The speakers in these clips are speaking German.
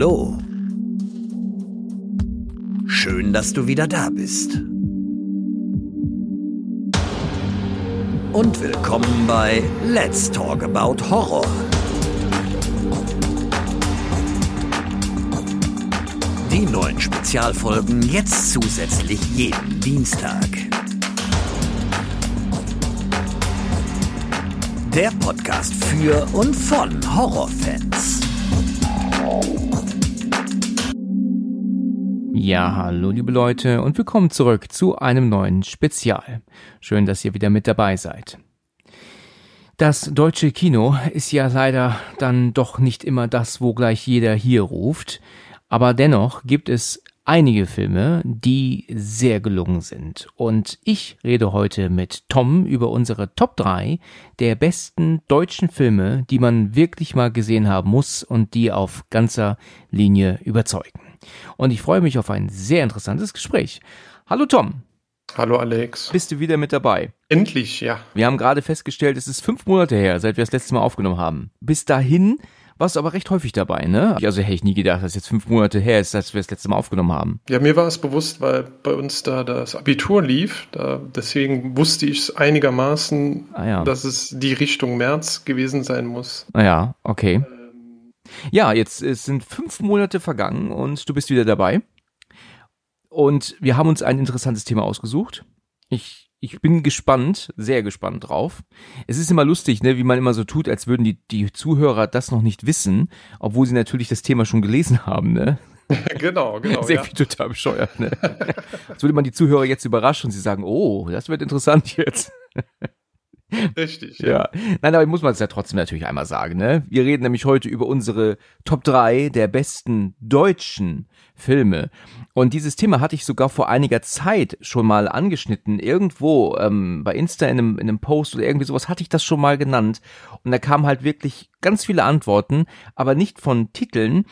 Hallo. Schön, dass du wieder da bist. Und willkommen bei Let's Talk About Horror. Die neuen Spezialfolgen jetzt zusätzlich jeden Dienstag. Der Podcast für und von Horrorfans. Ja, hallo liebe Leute und willkommen zurück zu einem neuen Spezial. Schön, dass ihr wieder mit dabei seid. Das deutsche Kino ist ja leider dann doch nicht immer das, wo gleich jeder hier ruft, aber dennoch gibt es einige Filme, die sehr gelungen sind. Und ich rede heute mit Tom über unsere Top 3 der besten deutschen Filme, die man wirklich mal gesehen haben muss und die auf ganzer Linie überzeugen. Und ich freue mich auf ein sehr interessantes Gespräch. Hallo Tom. Hallo Alex. Bist du wieder mit dabei? Endlich, ja. Wir haben gerade festgestellt, es ist fünf Monate her, seit wir das letzte Mal aufgenommen haben. Bis dahin warst du aber recht häufig dabei, ne? Also hätte ich nie gedacht, dass jetzt fünf Monate her ist, als wir das letzte Mal aufgenommen haben. Ja, mir war es bewusst, weil bei uns da das Abitur lief. Da, deswegen wusste ich es einigermaßen, Ah ja. dass es die Richtung März gewesen sein muss. Ah ja, okay. Ja, jetzt es sind fünf Monate vergangen und du bist wieder dabei. Und wir haben uns ein interessantes Thema ausgesucht. Ich, ich bin gespannt, sehr gespannt drauf. Es ist immer lustig, ne, wie man immer so tut, als würden die, die Zuhörer das noch nicht wissen, obwohl sie natürlich das Thema schon gelesen haben, ne? genau, genau. Sehr ja. viel total bescheuert, ne? Als würde man die Zuhörer jetzt überraschen und sie sagen, oh, das wird interessant jetzt. Richtig. Ja. Nein, aber ich muss man es ja trotzdem natürlich einmal sagen, ne? Wir reden nämlich heute über unsere Top 3 der besten deutschen Filme. Und dieses Thema hatte ich sogar vor einiger Zeit schon mal angeschnitten. Irgendwo ähm, bei Insta in einem, in einem Post oder irgendwie sowas hatte ich das schon mal genannt. Und da kamen halt wirklich ganz viele Antworten, aber nicht von Titeln,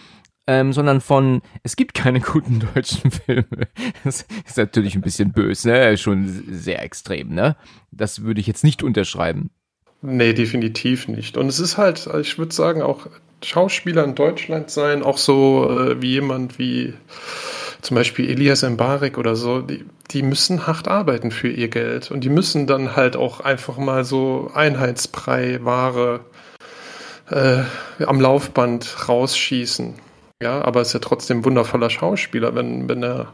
ähm, sondern von, es gibt keine guten deutschen Filme. Das ist natürlich ein bisschen böse, ne? Schon sehr extrem, ne? Das würde ich jetzt nicht unterschreiben. Nee, definitiv nicht. Und es ist halt, ich würde sagen, auch Schauspieler in Deutschland sein, auch so äh, wie jemand wie zum Beispiel Elias Mbarek oder so, die, die müssen hart arbeiten für ihr Geld. Und die müssen dann halt auch einfach mal so Einheitsbrei Ware äh, am Laufband rausschießen. Ja, aber ist ja trotzdem ein wundervoller Schauspieler, wenn, wenn er.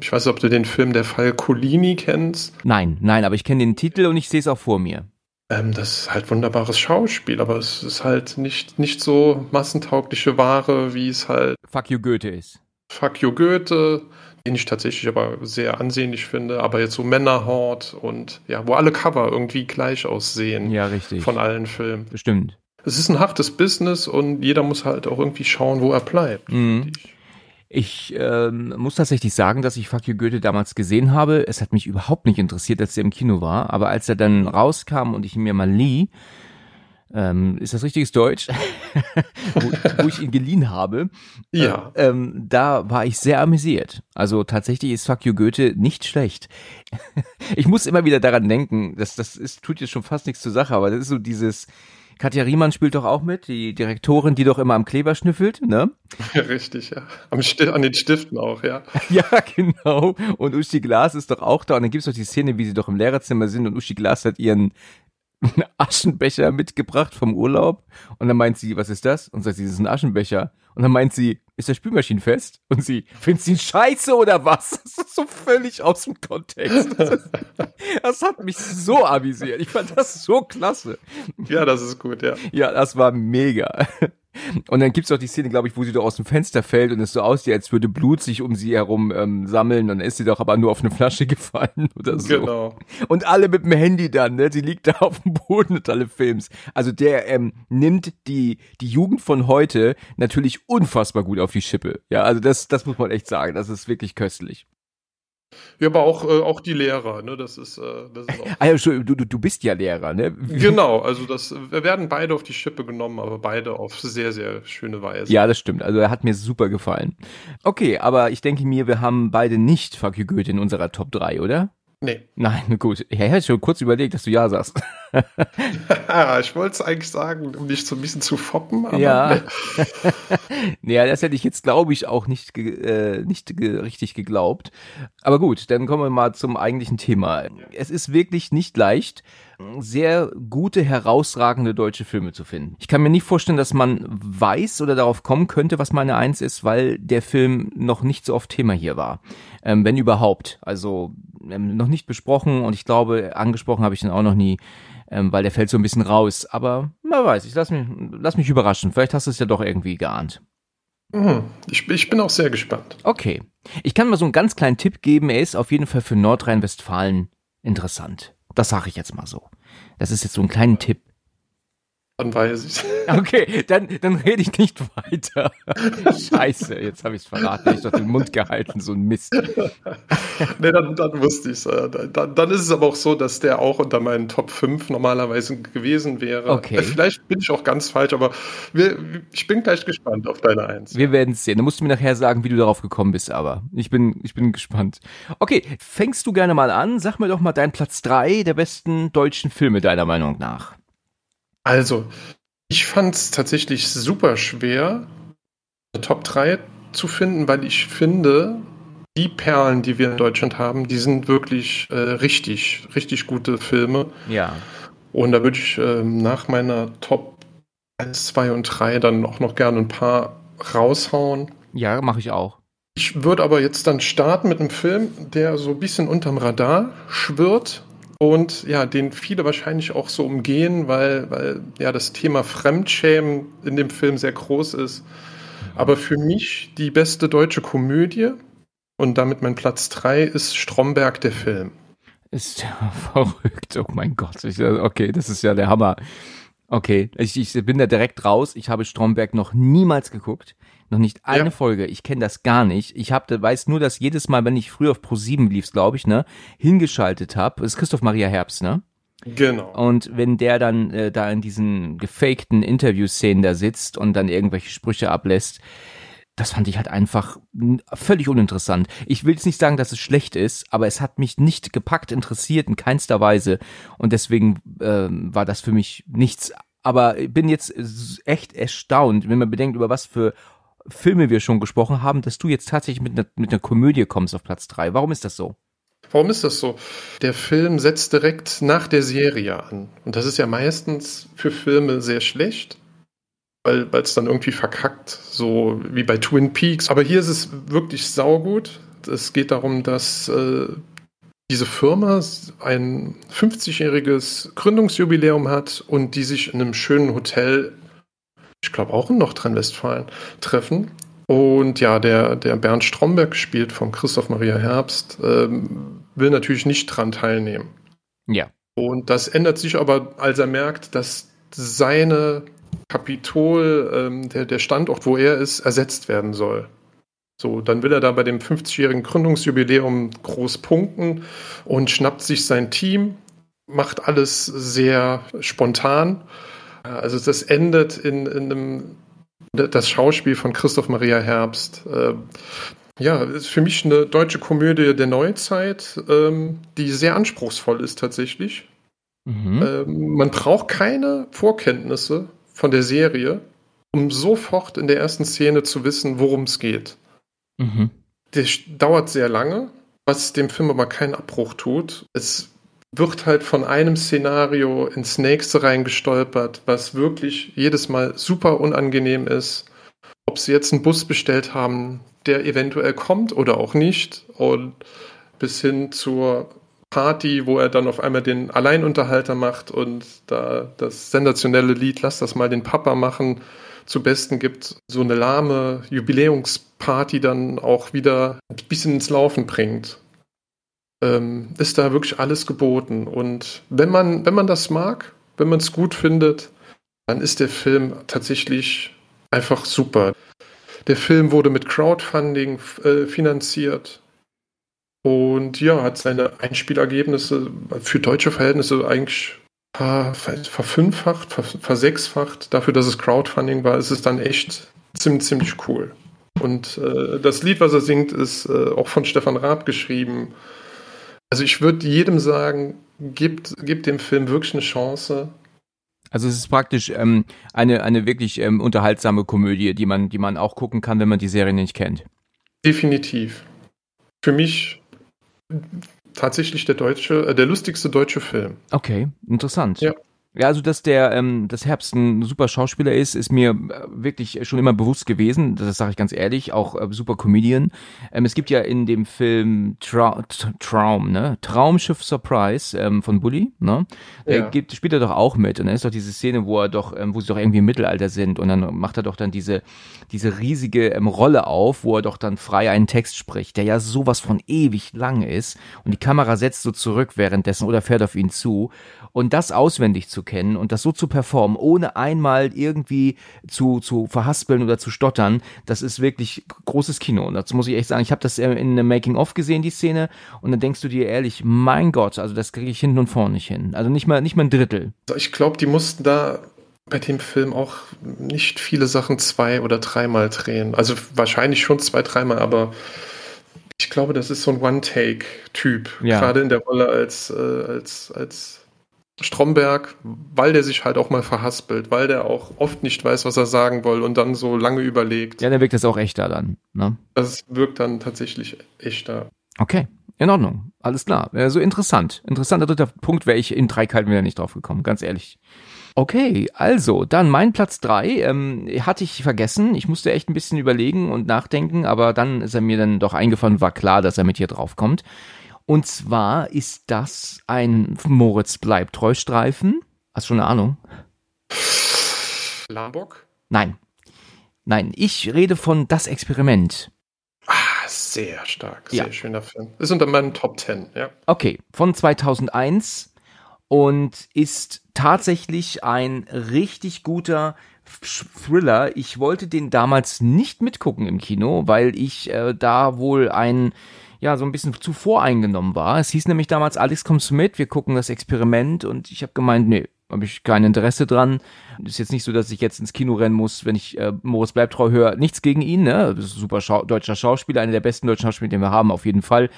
Ich weiß nicht, ob du den Film Der Fall Colini kennst. Nein, nein, aber ich kenne den Titel und ich sehe es auch vor mir. Ähm, das ist halt wunderbares Schauspiel, aber es ist halt nicht, nicht so massentaugliche Ware, wie es halt Fuck you Goethe ist. Fuck You Goethe, den ich tatsächlich aber sehr ansehnlich finde, aber jetzt so Männerhort und ja, wo alle Cover irgendwie gleich aussehen Ja, richtig. von allen Filmen. Bestimmt. Es ist ein hartes Business und jeder muss halt auch irgendwie schauen, wo er bleibt. Mhm. ich. Ähm, muss tatsächlich sagen, dass ich Fuck you Goethe damals gesehen habe. Es hat mich überhaupt nicht interessiert, als er im Kino war. Aber als er dann rauskam und ich ihn mir mal lieh, ähm, ist das richtiges Deutsch, wo, wo ich ihn geliehen habe, Ja. äh, ähm, da war ich sehr amüsiert. Also tatsächlich ist Fuck you Goethe nicht schlecht. ich muss immer wieder daran denken, dass das ist, tut jetzt schon fast nichts zur Sache, aber das ist so dieses, Katja Riemann spielt doch auch mit, die Direktorin, die doch immer am Kleber schnüffelt, ne? Richtig, ja. Am Sti an den Stiften auch, ja. Ja, genau. Und Uschi Glas ist doch auch da. Und dann gibt's doch die Szene, wie sie doch im Lehrerzimmer sind und Uschi Glas hat ihren Aschenbecher mitgebracht vom Urlaub. Und dann meint sie, was ist das? Und sagt sie, das ist ein Aschenbecher. Und dann meint sie, ist der Spülmaschinenfest? Und sie, findest du ihn scheiße oder was? Das ist so völlig aus dem Kontext. Das, ist, das hat mich so avisiert. Ich fand das so klasse. Ja, das ist gut, ja. Ja, das war mega. Und dann gibt's auch die Szene, glaube ich, wo sie doch aus dem Fenster fällt und es so aussieht, als würde Blut sich um sie herum ähm, sammeln. Dann ist sie doch aber nur auf eine Flasche gefallen oder so. Genau. Und alle mit dem Handy dann, ne? Sie liegt da auf dem Boden und alle Films. Also der ähm, nimmt die, die Jugend von heute natürlich unfassbar gut auf die Schippe. Ja, also das, das muss man echt sagen. Das ist wirklich köstlich. Ja, aber auch, äh, auch die Lehrer, ne? Das ist, äh, das ist auch. Ah ja, du, du bist ja Lehrer, ne? Genau, also das wir werden beide auf die Schippe genommen, aber beide auf sehr, sehr schöne Weise. Ja, das stimmt. Also er hat mir super gefallen. Okay, aber ich denke mir, wir haben beide nicht Fuck you Goethe in unserer Top 3, oder? Nee. Nein, gut. Ich hätte schon kurz überlegt, dass du ja sagst. ich wollte es eigentlich sagen, um dich so ein bisschen zu foppen. Aber ja. ja, das hätte ich jetzt, glaube ich, auch nicht, äh, nicht ge richtig geglaubt. Aber gut, dann kommen wir mal zum eigentlichen Thema. Es ist wirklich nicht leicht, sehr gute, herausragende deutsche Filme zu finden. Ich kann mir nicht vorstellen, dass man weiß oder darauf kommen könnte, was meine Eins ist, weil der Film noch nicht so oft Thema hier war. Ähm, wenn überhaupt. Also ähm, noch nicht besprochen und ich glaube, angesprochen habe ich ihn auch noch nie, ähm, weil der fällt so ein bisschen raus. Aber man weiß, ich lass mich, lass mich überraschen. Vielleicht hast du es ja doch irgendwie geahnt. Mhm. Ich, ich bin auch sehr gespannt. Okay. Ich kann mal so einen ganz kleinen Tipp geben. Er ist auf jeden Fall für Nordrhein-Westfalen interessant. Das sage ich jetzt mal so. Das ist jetzt so ein kleiner Tipp. Dann weiß ich Okay, dann, dann rede ich nicht weiter. Scheiße, jetzt habe ich es verraten. Ich habe den Mund gehalten, so ein Mist. nee, dann, dann wusste ich es. Dann, dann ist es aber auch so, dass der auch unter meinen Top 5 normalerweise gewesen wäre. Okay. Äh, vielleicht bin ich auch ganz falsch, aber wir, ich bin gleich gespannt auf deine Eins. Wir werden es sehen. Dann musst du mir nachher sagen, wie du darauf gekommen bist, aber ich bin, ich bin gespannt. Okay, fängst du gerne mal an. Sag mir doch mal deinen Platz 3 der besten deutschen Filme deiner Meinung nach. Also, ich fand es tatsächlich super schwer, eine Top 3 zu finden, weil ich finde, die Perlen, die wir in Deutschland haben, die sind wirklich äh, richtig, richtig gute Filme. Ja. Und da würde ich äh, nach meiner Top 1, 2 und 3 dann auch noch gerne ein paar raushauen. Ja, mache ich auch. Ich würde aber jetzt dann starten mit einem Film, der so ein bisschen unterm Radar schwirrt, und ja, den viele wahrscheinlich auch so umgehen, weil, weil ja das Thema Fremdschämen in dem Film sehr groß ist. Aber für mich die beste deutsche Komödie und damit mein Platz 3 ist Stromberg der Film. Ist ja verrückt, oh mein Gott. Ich, okay, das ist ja der Hammer. Okay, ich, ich bin da direkt raus. Ich habe Stromberg noch niemals geguckt. Noch nicht eine ja. Folge. Ich kenne das gar nicht. Ich hab, weiß nur, dass jedes Mal, wenn ich früher auf Pro7 lief, glaube ich, ne, hingeschaltet habe. Ist Christoph Maria Herbst, ne? Genau. Und wenn der dann äh, da in diesen gefakten Interviewszenen da sitzt und dann irgendwelche Sprüche ablässt, das fand ich halt einfach völlig uninteressant. Ich will jetzt nicht sagen, dass es schlecht ist, aber es hat mich nicht gepackt, interessiert in keinster Weise und deswegen äh, war das für mich nichts. Aber ich bin jetzt echt erstaunt, wenn man bedenkt, über was für Filme wir schon gesprochen haben, dass du jetzt tatsächlich mit einer, mit einer Komödie kommst auf Platz drei. Warum ist das so? Warum ist das so? Der Film setzt direkt nach der Serie an. Und das ist ja meistens für Filme sehr schlecht, weil es dann irgendwie verkackt, so wie bei Twin Peaks. Aber hier ist es wirklich saugut. Es geht darum, dass äh, diese Firma ein 50-jähriges Gründungsjubiläum hat und die sich in einem schönen Hotel ich glaube auch in Nordrhein-Westfalen, treffen. Und ja, der, der Bernd Stromberg gespielt von Christoph Maria Herbst, ähm, will natürlich nicht dran teilnehmen. Ja. Und das ändert sich aber, als er merkt, dass seine Kapitol, ähm, der, der Standort, wo er ist, ersetzt werden soll. So, dann will er da bei dem 50-jährigen Gründungsjubiläum groß punkten und schnappt sich sein Team, macht alles sehr spontan also das endet in, in einem das Schauspiel von Christoph Maria Herbst. Äh, ja, ist für mich eine deutsche Komödie der Neuzeit, ähm, die sehr anspruchsvoll ist tatsächlich. Mhm. Ähm, man braucht keine Vorkenntnisse von der Serie, um sofort in der ersten Szene zu wissen, worum es geht. Mhm. Der dauert sehr lange, was dem Film aber keinen Abbruch tut. Es wird halt von einem Szenario ins nächste reingestolpert, was wirklich jedes Mal super unangenehm ist. Ob sie jetzt einen Bus bestellt haben, der eventuell kommt oder auch nicht. Und bis hin zur Party, wo er dann auf einmal den Alleinunterhalter macht und da das sensationelle Lied Lass das mal den Papa machen zu Besten gibt, so eine lahme Jubiläumsparty dann auch wieder ein bisschen ins Laufen bringt ähm, ist da wirklich alles geboten. Und wenn man, wenn man das mag, wenn man es gut findet, dann ist der Film tatsächlich einfach super. Der Film wurde mit Crowdfunding äh, finanziert und ja, hat seine Einspielergebnisse für deutsche Verhältnisse eigentlich verfünffacht, versechsfacht. Dafür, dass es Crowdfunding war, ist es dann echt ziemlich, ziemlich cool. Und äh, das Lied, was er singt, ist äh, auch von Stefan Raab geschrieben. Also ich würde jedem sagen, gibt, gibt dem Film wirklich eine Chance. Also es ist praktisch ähm, eine, eine wirklich ähm, unterhaltsame Komödie, die man, die man auch gucken kann, wenn man die Serie nicht kennt. Definitiv. Für mich tatsächlich der deutsche, äh, der lustigste deutsche Film. Okay, interessant. Ja. Ja, also dass der ähm, das Herbst ein super Schauspieler ist, ist mir äh, wirklich schon immer bewusst gewesen. Das sage ich ganz ehrlich, auch äh, super Comedian. Ähm, es gibt ja in dem Film Tra Traum, ne, Traumschiff Surprise ähm, von Bully, ne, ja. gibt, spielt er doch auch mit. Und dann ist doch diese Szene, wo er doch, ähm, wo sie doch irgendwie im Mittelalter sind und dann macht er doch dann diese diese riesige ähm, Rolle auf, wo er doch dann frei einen Text spricht, der ja sowas von ewig lang ist und die Kamera setzt so zurück währenddessen oder fährt auf ihn zu und das auswendig zu kennen und das so zu performen, ohne einmal irgendwie zu, zu verhaspeln oder zu stottern, das ist wirklich großes Kino. Und dazu muss ich echt sagen, ich habe das in einem Making-of gesehen, die Szene, und dann denkst du dir ehrlich, mein Gott, also das kriege ich hinten und vorne nicht hin. Also nicht mal, nicht mal ein Drittel. Ich glaube, die mussten da bei dem Film auch nicht viele Sachen zwei- oder dreimal drehen. Also wahrscheinlich schon zwei, dreimal, aber ich glaube, das ist so ein One-Take-Typ. Ja. Gerade in der Rolle als, äh, als, als Stromberg, weil der sich halt auch mal verhaspelt, weil der auch oft nicht weiß, was er sagen will und dann so lange überlegt. Ja, der wirkt das auch echter dann. Ne? Das wirkt dann tatsächlich echter. Okay, in Ordnung. Alles klar. Also interessant. Interessanter dritter Punkt wäre ich in drei Kalten wieder nicht drauf gekommen, ganz ehrlich. Okay, also, dann mein Platz drei ähm, hatte ich vergessen. Ich musste echt ein bisschen überlegen und nachdenken, aber dann ist er mir dann doch eingefallen, war klar, dass er mit hier drauf kommt. Und zwar ist das ein Moritz bleibt treu Streifen. Hast du schon eine Ahnung? Lambock? Nein. Nein, ich rede von Das Experiment. Ah, sehr stark, sehr ja. schöner Film. Ist unter meinen Top 10, ja. Okay, von 2001 und ist tatsächlich ein richtig guter Thriller. Ich wollte den damals nicht mitgucken im Kino, weil ich äh, da wohl ein ja so ein bisschen zu voreingenommen war. Es hieß nämlich damals, Alex, kommst du mit? Wir gucken das Experiment und ich habe gemeint, nee, habe ich kein Interesse dran. Ist jetzt nicht so, dass ich jetzt ins Kino rennen muss, wenn ich äh, Moritz Bleibtreu höre. Nichts gegen ihn, ne? super Schau deutscher Schauspieler, einer der besten deutschen Schauspieler, den wir haben, auf jeden Fall.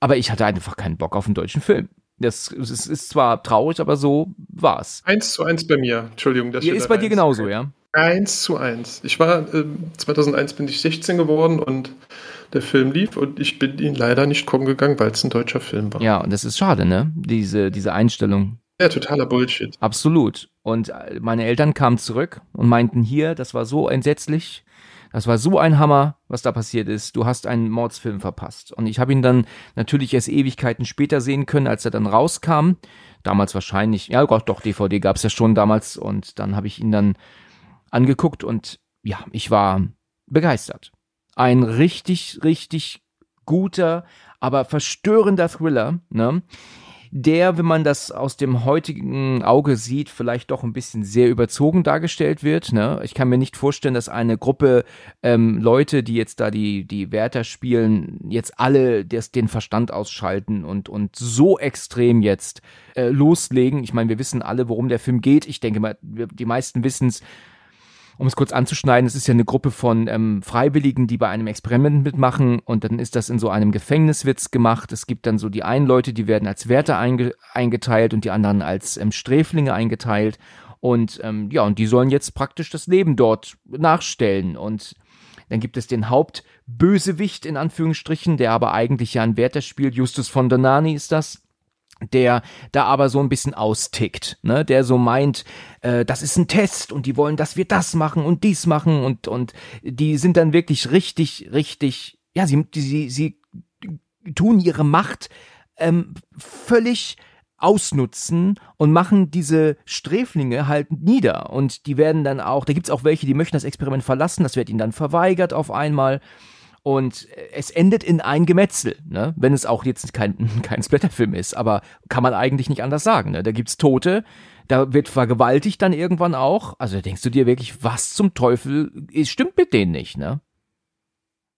Aber ich hatte einfach keinen Bock auf einen deutschen Film. Das, das ist zwar traurig, aber so war's. Eins zu eins bei mir. Entschuldigung. Das ist bei dir genauso, ja? Eins zu eins. Ich war, äh, 2001 bin ich 16 geworden und der Film lief und ich bin ihn leider nicht gucken gegangen, weil es ein deutscher Film war. Ja, und das ist schade, ne? Diese, diese Einstellung. Ja, totaler Bullshit. Absolut. Und meine Eltern kamen zurück und meinten hier, das war so entsetzlich, das war so ein Hammer, was da passiert ist. Du hast einen Mordsfilm verpasst. Und ich habe ihn dann natürlich erst Ewigkeiten später sehen können, als er dann rauskam. Damals wahrscheinlich, ja Gott, doch, DVD gab es ja schon damals. Und dann habe ich ihn dann angeguckt und ja, ich war begeistert ein richtig, richtig guter, aber verstörender Thriller, ne? der, wenn man das aus dem heutigen Auge sieht, vielleicht doch ein bisschen sehr überzogen dargestellt wird. Ne? Ich kann mir nicht vorstellen, dass eine Gruppe ähm, Leute, die jetzt da die, die Wärter spielen, jetzt alle des, den Verstand ausschalten und, und so extrem jetzt äh, loslegen. Ich meine, wir wissen alle, worum der Film geht. Ich denke mal, die meisten wissen es um es kurz anzuschneiden, es ist ja eine Gruppe von ähm, Freiwilligen, die bei einem Experiment mitmachen und dann ist das in so einem Gefängniswitz gemacht. Es gibt dann so die einen Leute, die werden als Wärter einge eingeteilt und die anderen als ähm, Sträflinge eingeteilt und ähm, ja, und die sollen jetzt praktisch das Leben dort nachstellen und dann gibt es den Hauptbösewicht in Anführungsstrichen, der aber eigentlich ja ein Wärter spielt. Justus von Donani ist das der da aber so ein bisschen austickt, ne, der so meint, äh, das ist ein Test und die wollen, dass wir das machen und dies machen und und die sind dann wirklich richtig, richtig, ja, sie sie sie tun ihre Macht ähm, völlig ausnutzen und machen diese Sträflinge halt nieder. Und die werden dann auch, da gibt's auch welche, die möchten das Experiment verlassen, das wird ihnen dann verweigert auf einmal und es endet in ein Gemetzel, ne? wenn es auch jetzt kein, kein Splatterfilm ist, aber kann man eigentlich nicht anders sagen. Ne? Da gibt's Tote, da wird vergewaltigt dann irgendwann auch. Also denkst du dir wirklich, was zum Teufel ist, stimmt mit denen nicht, ne?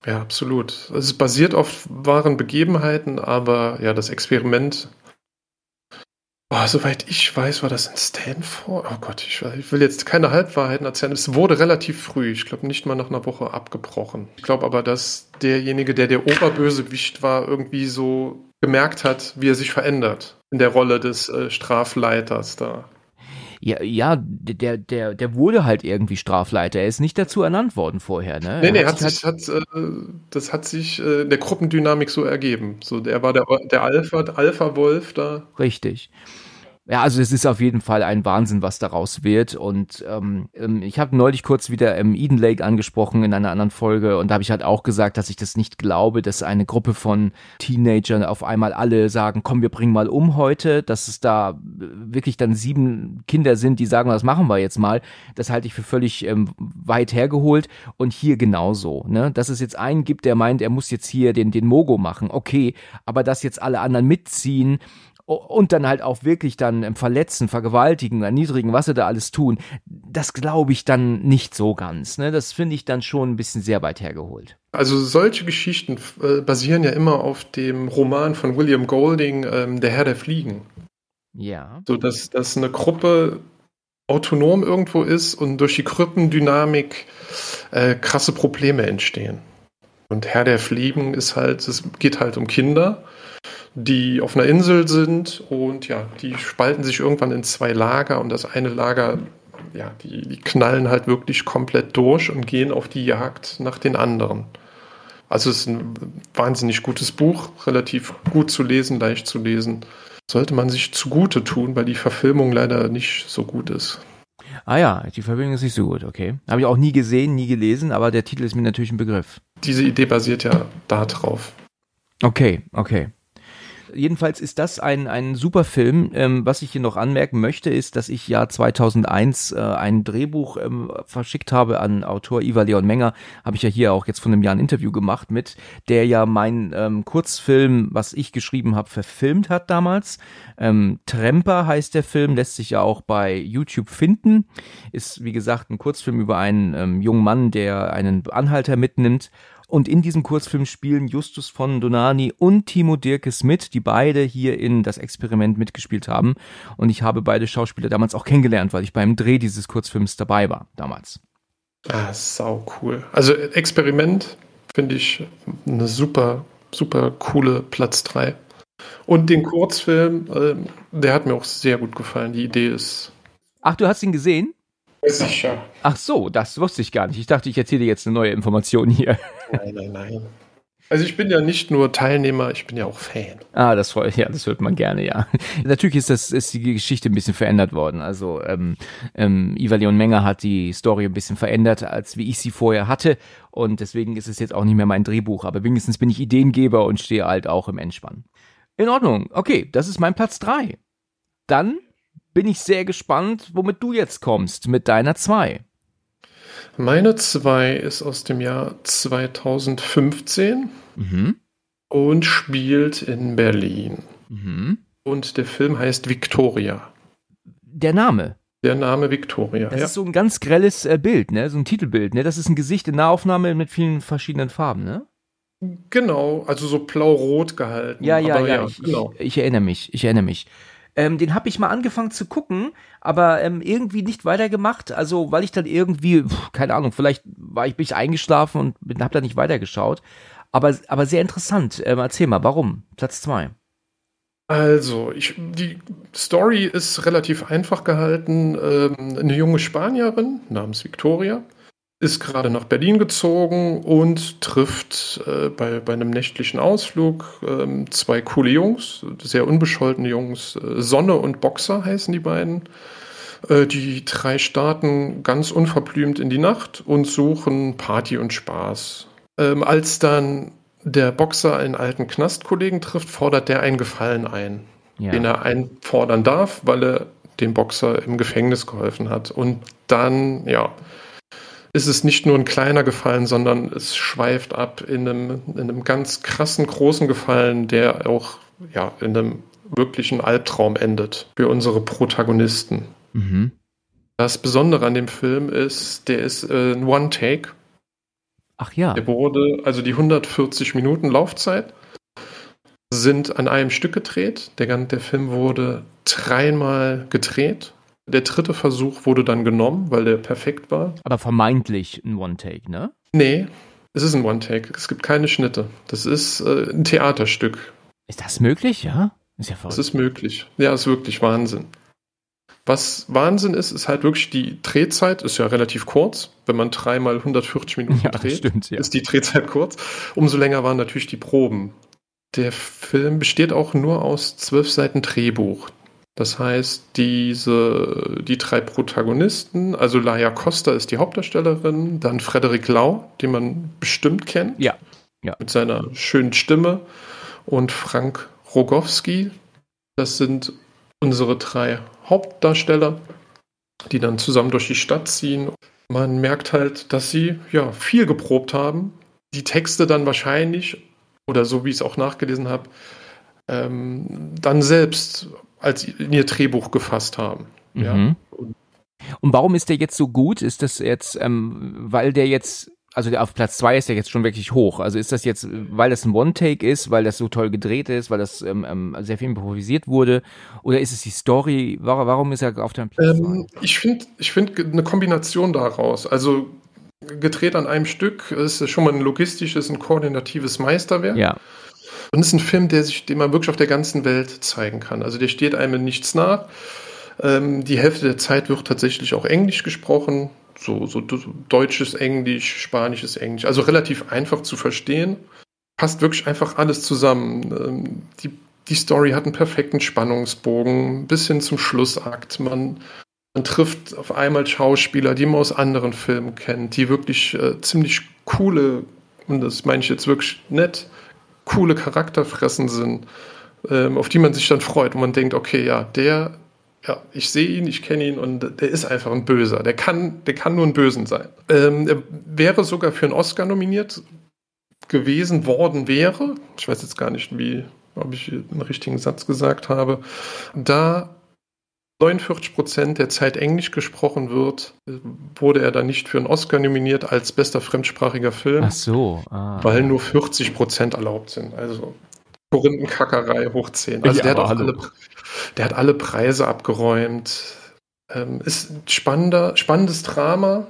Ja, absolut. Es basiert auf wahren Begebenheiten, aber ja, das Experiment Oh, soweit ich weiß, war das in Stanford. Oh Gott, ich, ich, will jetzt keine Halbwahrheiten erzählen. Es wurde relativ früh, ich glaube nicht mal nach einer Woche abgebrochen. Ich glaube aber, dass derjenige, der der Oberbösewicht war, irgendwie so gemerkt hat, wie er sich verändert in der Rolle des äh, Strafleiters da. Ja, ja, der, der, der wurde halt irgendwie Strafleiter. Er ist nicht dazu ernannt worden vorher, ne? Nee, nee, hat sich, hat, hat, äh, das hat sich äh, der Gruppendynamik so ergeben. So, der war der, der Alpha, Alpha-Wolf da. Richtig. Ja, also es ist auf jeden Fall ein Wahnsinn, was daraus wird. Und ähm, ähm ich habe neulich kurz wieder ähm, Eden Lake angesprochen in einer anderen Folge und da habe ich halt auch gesagt, dass ich das nicht glaube, dass eine Gruppe von Teenagern auf einmal alle sagen, komm, wir bringen mal um heute, dass es da wirklich dann sieben Kinder sind, die sagen, was machen wir jetzt mal. Das halte ich für völlig ähm, weit hergeholt und hier genauso. Ne? Dass es jetzt einen gibt, der meint, er muss jetzt hier den, den Mogo machen, okay, aber dass jetzt alle anderen mitziehen, und dann halt auch wirklich dann verletzen, vergewaltigen, erniedrigen, was sie da alles tun, das glaube ich dann nicht so ganz. Ne? Das finde ich dann schon ein bisschen sehr weit hergeholt. Also solche Geschichten äh, basieren ja immer auf dem Roman von William Golding, ähm, Der Herr der Fliegen. Ja. So dass, dass eine Gruppe autonom irgendwo ist und durch die Gruppendynamik äh, krasse Probleme entstehen. Und Herr der Fliegen ist halt, es geht halt um Kinder die auf einer Insel sind und ja, die spalten sich irgendwann in zwei Lager und das eine Lager, ja, die, die knallen halt wirklich komplett durch und gehen auf die Jagd nach den anderen. Also es ist ein wahnsinnig gutes Buch, relativ gut zu lesen, leicht zu lesen. Sollte man sich zugute tun, weil die Verfilmung leider nicht so gut ist. Ah ja, die Verfilmung ist nicht so gut, okay. Habe ich auch nie gesehen, nie gelesen, aber der Titel ist mir natürlich ein Begriff. Diese Idee basiert ja da drauf. Okay, okay jedenfalls ist das ein, ein super Film. Ähm, was ich hier noch anmerken möchte, ist, dass ich ja 2001 äh, ein Drehbuch ähm, verschickt habe an Autor Iva Leon Menger. Habe ich ja hier auch jetzt von einem Jahr ein Interview gemacht mit, der ja mein ähm, Kurzfilm, was ich geschrieben habe, verfilmt hat damals. Ähm, Tremper heißt der Film, lässt sich ja auch bei YouTube finden. Ist, wie gesagt, ein Kurzfilm über einen ähm, jungen Mann, der einen Anhalter mitnimmt und in diesem Kurzfilm spielen Justus von Donani und Timo Dirkes mit, die beide hier in das Experiment mitgespielt haben. Und ich habe beide Schauspieler damals auch kennengelernt, weil ich beim Dreh dieses Kurzfilms dabei war, damals. Ah, sau cool. Also Experiment finde ich eine super, super coole Platz 3. Und den Kurzfilm, äh, der hat mir auch sehr gut gefallen. Die Idee ist. Ach, du hast ihn gesehen? Sicher. Ach so, das wusste ich gar nicht. Ich dachte, ich erzähle dir jetzt eine neue Information hier. Nein, nein, nein. Also ich bin ja nicht nur Teilnehmer, ich bin ja auch Fan. Ah, das freut ja, das hört man gerne, ja. Natürlich ist das ist die Geschichte ein bisschen verändert worden. Also ähm, ähm, Iva Leon Menger hat die Story ein bisschen verändert, als wie ich sie vorher hatte. Und deswegen ist es jetzt auch nicht mehr mein Drehbuch. Aber wenigstens bin ich Ideengeber und stehe halt auch im Entspann. In Ordnung. Okay, das ist mein Platz drei. Dann bin ich sehr gespannt, womit du jetzt kommst mit deiner 2. Meine 2 ist aus dem Jahr 2015 mhm. und spielt in Berlin. Mhm. Und der Film heißt Victoria. Der Name? Der Name Victoria. Das ja. ist so ein ganz grelles äh, Bild, ne? So ein Titelbild, ne? Das ist ein Gesicht in Nahaufnahme mit vielen verschiedenen Farben, ne? Genau, also so blau-rot gehalten. Ja, ja, ja, ja, ich, genau. ich, ich erinnere mich, ich erinnere mich. Ähm, den habe ich mal angefangen zu gucken, aber ähm, irgendwie nicht weitergemacht. Also weil ich dann irgendwie, pf, keine Ahnung, vielleicht war ich bin ich eingeschlafen und habe da nicht weitergeschaut. Aber, aber sehr interessant. Ähm, erzähl mal, warum? Platz zwei. Also, ich, die Story ist relativ einfach gehalten. Ähm, eine junge Spanierin namens Victoria ist gerade nach Berlin gezogen und trifft äh, bei, bei einem nächtlichen Ausflug äh, zwei coole Jungs, sehr unbescholtene Jungs. Äh, Sonne und Boxer heißen die beiden. Äh, die drei starten ganz unverblümt in die Nacht und suchen Party und Spaß. Ähm, als dann der Boxer einen alten Knastkollegen trifft, fordert der einen Gefallen ein, ja. den er einfordern darf, weil er dem Boxer im Gefängnis geholfen hat. Und dann, ja, ist es nicht nur ein kleiner Gefallen, sondern es schweift ab in einem, in einem ganz krassen, großen Gefallen, der auch ja, in einem wirklichen Albtraum endet für unsere Protagonisten. Mhm. Das Besondere an dem Film ist, der ist äh, ein One-Take. Ach ja. Der wurde, also die 140 Minuten Laufzeit sind an einem Stück gedreht. Der, der Film wurde dreimal gedreht der dritte Versuch wurde dann genommen, weil der perfekt war. Aber vermeintlich ein One-Take, ne? Nee, es ist ein One-Take. Es gibt keine Schnitte. Das ist äh, ein Theaterstück. Ist das möglich, ja? Ist ja verrückt. Das ist möglich. Ja, ist wirklich Wahnsinn. Was Wahnsinn ist, ist halt wirklich die Drehzeit, ist ja relativ kurz. Wenn man dreimal 140 Minuten ja, dreht, stimmt, ja. ist die Drehzeit kurz. Umso länger waren natürlich die Proben. Der Film besteht auch nur aus zwölf Seiten Drehbuch. Das heißt, diese, die drei Protagonisten, also Laia Costa ist die Hauptdarstellerin, dann Frederik Lau, den man bestimmt kennt. Ja. ja. Mit seiner schönen Stimme. Und Frank Rogowski. Das sind unsere drei Hauptdarsteller, die dann zusammen durch die Stadt ziehen. Man merkt halt, dass sie ja viel geprobt haben. Die Texte dann wahrscheinlich, oder so wie ich es auch nachgelesen habe, ähm, dann selbst als in ihr Drehbuch gefasst haben. Mhm. Ja. Und warum ist der jetzt so gut? Ist das jetzt, ähm, weil der jetzt also auf Platz zwei ist er jetzt schon wirklich hoch. Also ist das jetzt, weil das ein One-Take ist, weil das so toll gedreht ist, weil das ähm, ähm sehr viel improvisiert wurde, oder ist es die Story? Warum, warum ist er auf deinem Platz ähm, Ich finde, ich finde eine Kombination daraus. Also gedreht an einem Stück ist schon mal ein logistisches, ein koordinatives Meisterwerk. Ja. Und es ist ein Film, der sich, den man wirklich auf der ganzen Welt zeigen kann. Also der steht einem in nichts nach. Ähm, die Hälfte der Zeit wird tatsächlich auch Englisch gesprochen so, so deutsches Englisch, spanisches Englisch, also relativ einfach zu verstehen. Passt wirklich einfach alles zusammen. Ähm, die, die Story hat einen perfekten Spannungsbogen bis hin zum Schlussakt. Man, man trifft auf einmal Schauspieler, die man aus anderen Filmen kennt, die wirklich äh, ziemlich coole, und das meine ich jetzt wirklich nett, coole Charakterfressen sind, ähm, auf die man sich dann freut und man denkt, okay, ja, der ja, ich sehe ihn, ich kenne ihn und der ist einfach ein Böser. Der kann, der kann nur ein Bösen sein. Ähm, er wäre sogar für einen Oscar nominiert gewesen worden wäre. Ich weiß jetzt gar nicht, wie, ob ich einen richtigen Satz gesagt habe. Da 49 Prozent der Zeit Englisch gesprochen wird, wurde er dann nicht für einen Oscar nominiert als bester fremdsprachiger Film. Ach so. Ah. Weil nur 40 Prozent erlaubt sind. Also Korinthenkackerei hoch 10. Also ja, der, hat auch alle, der hat alle Preise abgeräumt. Ähm, ist ein spannender, spannendes Drama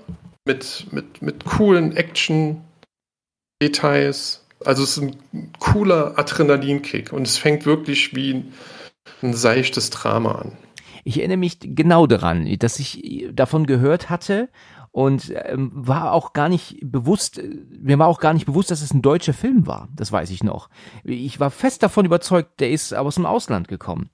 mit, mit, mit coolen Action-Details. Also es ist ein cooler Adrenalinkick und es fängt wirklich wie ein, ein seichtes Drama an. Ich erinnere mich genau daran, dass ich davon gehört hatte und ähm, war auch gar nicht bewusst, mir war auch gar nicht bewusst, dass es ein deutscher Film war. Das weiß ich noch. Ich war fest davon überzeugt, der ist aus dem Ausland gekommen.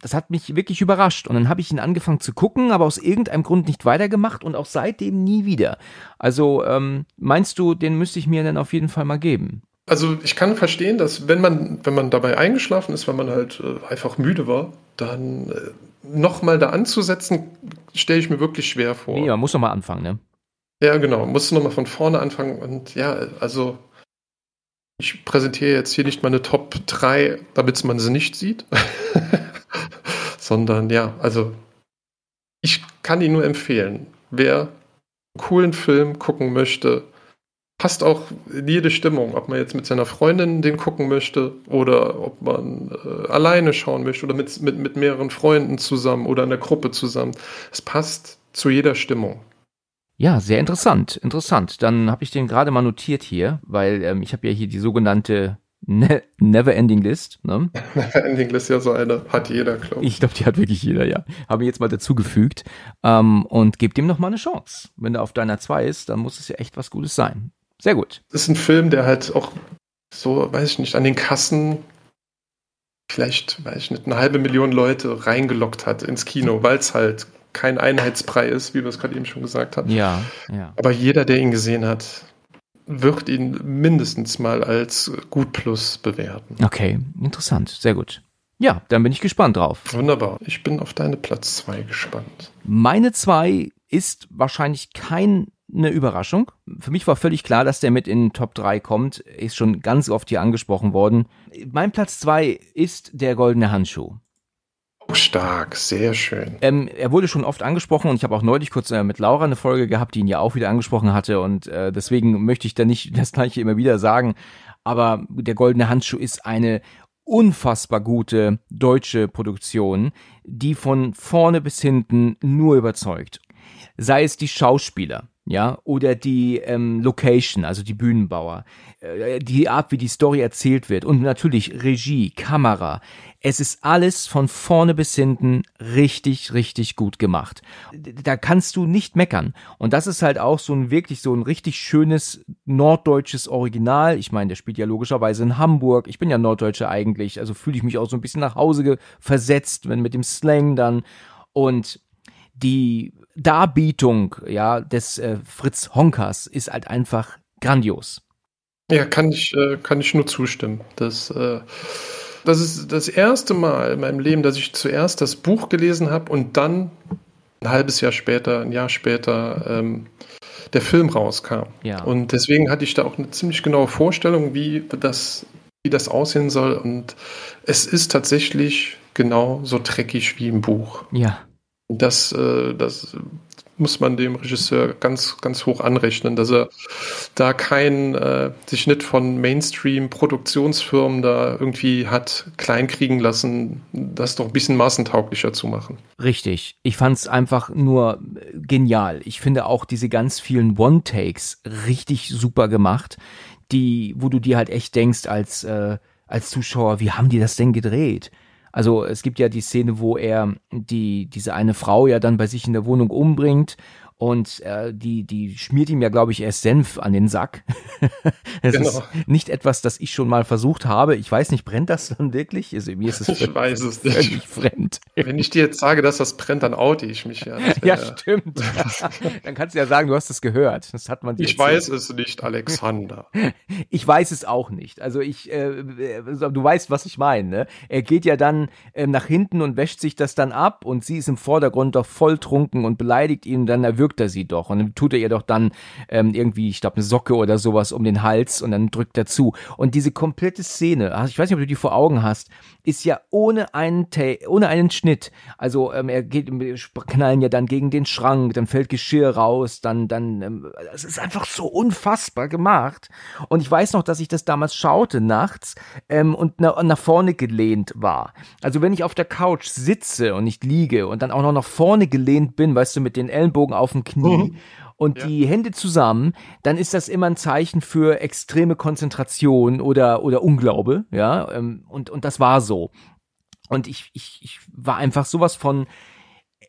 Das hat mich wirklich überrascht und dann habe ich ihn angefangen zu gucken, aber aus irgendeinem Grund nicht weitergemacht und auch seitdem nie wieder. Also ähm, meinst du, den müsste ich mir dann auf jeden Fall mal geben? Also ich kann verstehen, dass wenn man, wenn man dabei eingeschlafen ist, weil man halt äh, einfach müde war, dann äh, nochmal da anzusetzen, stelle ich mir wirklich schwer vor. Nee, man muss nochmal anfangen, ne? Ja, genau. Musst du nochmal von vorne anfangen. Und ja, also ich präsentiere jetzt hier nicht meine Top 3, damit man sie nicht sieht. Sondern ja, also ich kann ihn nur empfehlen. Wer einen coolen Film gucken möchte, passt auch in jede Stimmung, ob man jetzt mit seiner Freundin den gucken möchte oder ob man äh, alleine schauen möchte oder mit, mit, mit mehreren Freunden zusammen oder in der Gruppe zusammen. Es passt zu jeder Stimmung. Ja, sehr interessant, interessant. Dann habe ich den gerade mal notiert hier, weil ähm, ich habe ja hier die sogenannte ne Never-Ending List. Ne? Never-Ending List, ja, so eine hat jeder, glaube ich. Ich glaube, die hat wirklich jeder, ja. Habe ich jetzt mal dazugefügt ähm, und gebe dem noch mal eine Chance. Wenn er auf deiner 2 ist, dann muss es ja echt was Gutes sein. Sehr gut. Das ist ein Film, der halt auch so, weiß ich nicht, an den Kassen vielleicht, weiß ich nicht, eine halbe Million Leute reingelockt hat ins Kino, weil es halt kein Einheitsbrei ist, wie wir es gerade eben schon gesagt haben. Ja, ja. Aber jeder, der ihn gesehen hat, wird ihn mindestens mal als gut plus bewerten. Okay, interessant, sehr gut. Ja, dann bin ich gespannt drauf. Wunderbar. Ich bin auf deine Platz 2 gespannt. Meine 2 ist wahrscheinlich kein eine Überraschung. Für mich war völlig klar, dass der mit in Top 3 kommt. Ist schon ganz oft hier angesprochen worden. Mein Platz 2 ist der goldene Handschuh. Stark, sehr schön. Ähm, er wurde schon oft angesprochen und ich habe auch neulich kurz äh, mit Laura eine Folge gehabt, die ihn ja auch wieder angesprochen hatte und äh, deswegen möchte ich da nicht das gleiche immer wieder sagen. Aber der goldene Handschuh ist eine unfassbar gute deutsche Produktion, die von vorne bis hinten nur überzeugt sei es die Schauspieler, ja, oder die ähm, Location, also die Bühnenbauer, äh, die Art, wie die Story erzählt wird und natürlich Regie, Kamera. Es ist alles von vorne bis hinten richtig, richtig gut gemacht. Da kannst du nicht meckern. Und das ist halt auch so ein wirklich so ein richtig schönes norddeutsches Original. Ich meine, der spielt ja logischerweise in Hamburg. Ich bin ja Norddeutsche eigentlich, also fühle ich mich auch so ein bisschen nach Hause versetzt, wenn mit dem Slang dann. Und die Darbietung ja des äh, Fritz Honkers ist halt einfach grandios. Ja, kann ich, äh, kann ich nur zustimmen. Das, äh, das ist das erste Mal in meinem Leben, dass ich zuerst das Buch gelesen habe und dann ein halbes Jahr später, ein Jahr später ähm, der Film rauskam. Ja. Und deswegen hatte ich da auch eine ziemlich genaue Vorstellung, wie das, wie das aussehen soll. Und es ist tatsächlich genau so dreckig wie im Buch. Ja. Das, äh, das muss man dem Regisseur ganz, ganz hoch anrechnen, dass er da kein, äh, sich nicht von Mainstream-Produktionsfirmen da irgendwie hat kleinkriegen lassen, das doch ein bisschen maßentauglicher zu machen. Richtig. Ich fand es einfach nur genial. Ich finde auch diese ganz vielen One-Takes richtig super gemacht, die, wo du dir halt echt denkst als, äh, als Zuschauer, wie haben die das denn gedreht? Also es gibt ja die Szene, wo er die, diese eine Frau ja dann bei sich in der Wohnung umbringt und äh, die, die schmiert ihm ja, glaube ich, erst Senf an den Sack. das genau. ist nicht etwas, das ich schon mal versucht habe. Ich weiß nicht, brennt das dann wirklich? Also, mir ist es ich weiß es nicht. fremd. Wenn ich dir jetzt sage, dass das brennt, dann oute ich mich ja. Ja, stimmt. dann kannst du ja sagen, du hast es gehört. Das hat man dir Ich erzählt. weiß es nicht, Alexander. ich weiß es auch nicht. Also ich, äh, du weißt, was ich meine. Ne? Er geht ja dann äh, nach hinten und wäscht sich das dann ab und sie ist im Vordergrund doch voll trunken und beleidigt ihn. Dann erwürgt drückt er sie doch. Und dann tut er ihr doch dann ähm, irgendwie, ich glaube, eine Socke oder sowas um den Hals und dann drückt er zu. Und diese komplette Szene, ich weiß nicht, ob du die vor Augen hast, ist ja ohne einen, ohne einen Schnitt. Also ähm, er geht, knallen ja dann gegen den Schrank, dann fällt Geschirr raus, dann, dann, ähm, es ist einfach so unfassbar gemacht. Und ich weiß noch, dass ich das damals schaute nachts ähm, und na, nach vorne gelehnt war. Also wenn ich auf der Couch sitze und nicht liege und dann auch noch nach vorne gelehnt bin, weißt du, mit den Ellenbogen auf dem Knie. Mhm und ja. die Hände zusammen, dann ist das immer ein Zeichen für extreme Konzentration oder, oder Unglaube, ja, ähm, und, und das war so. Und ich, ich, ich war einfach sowas von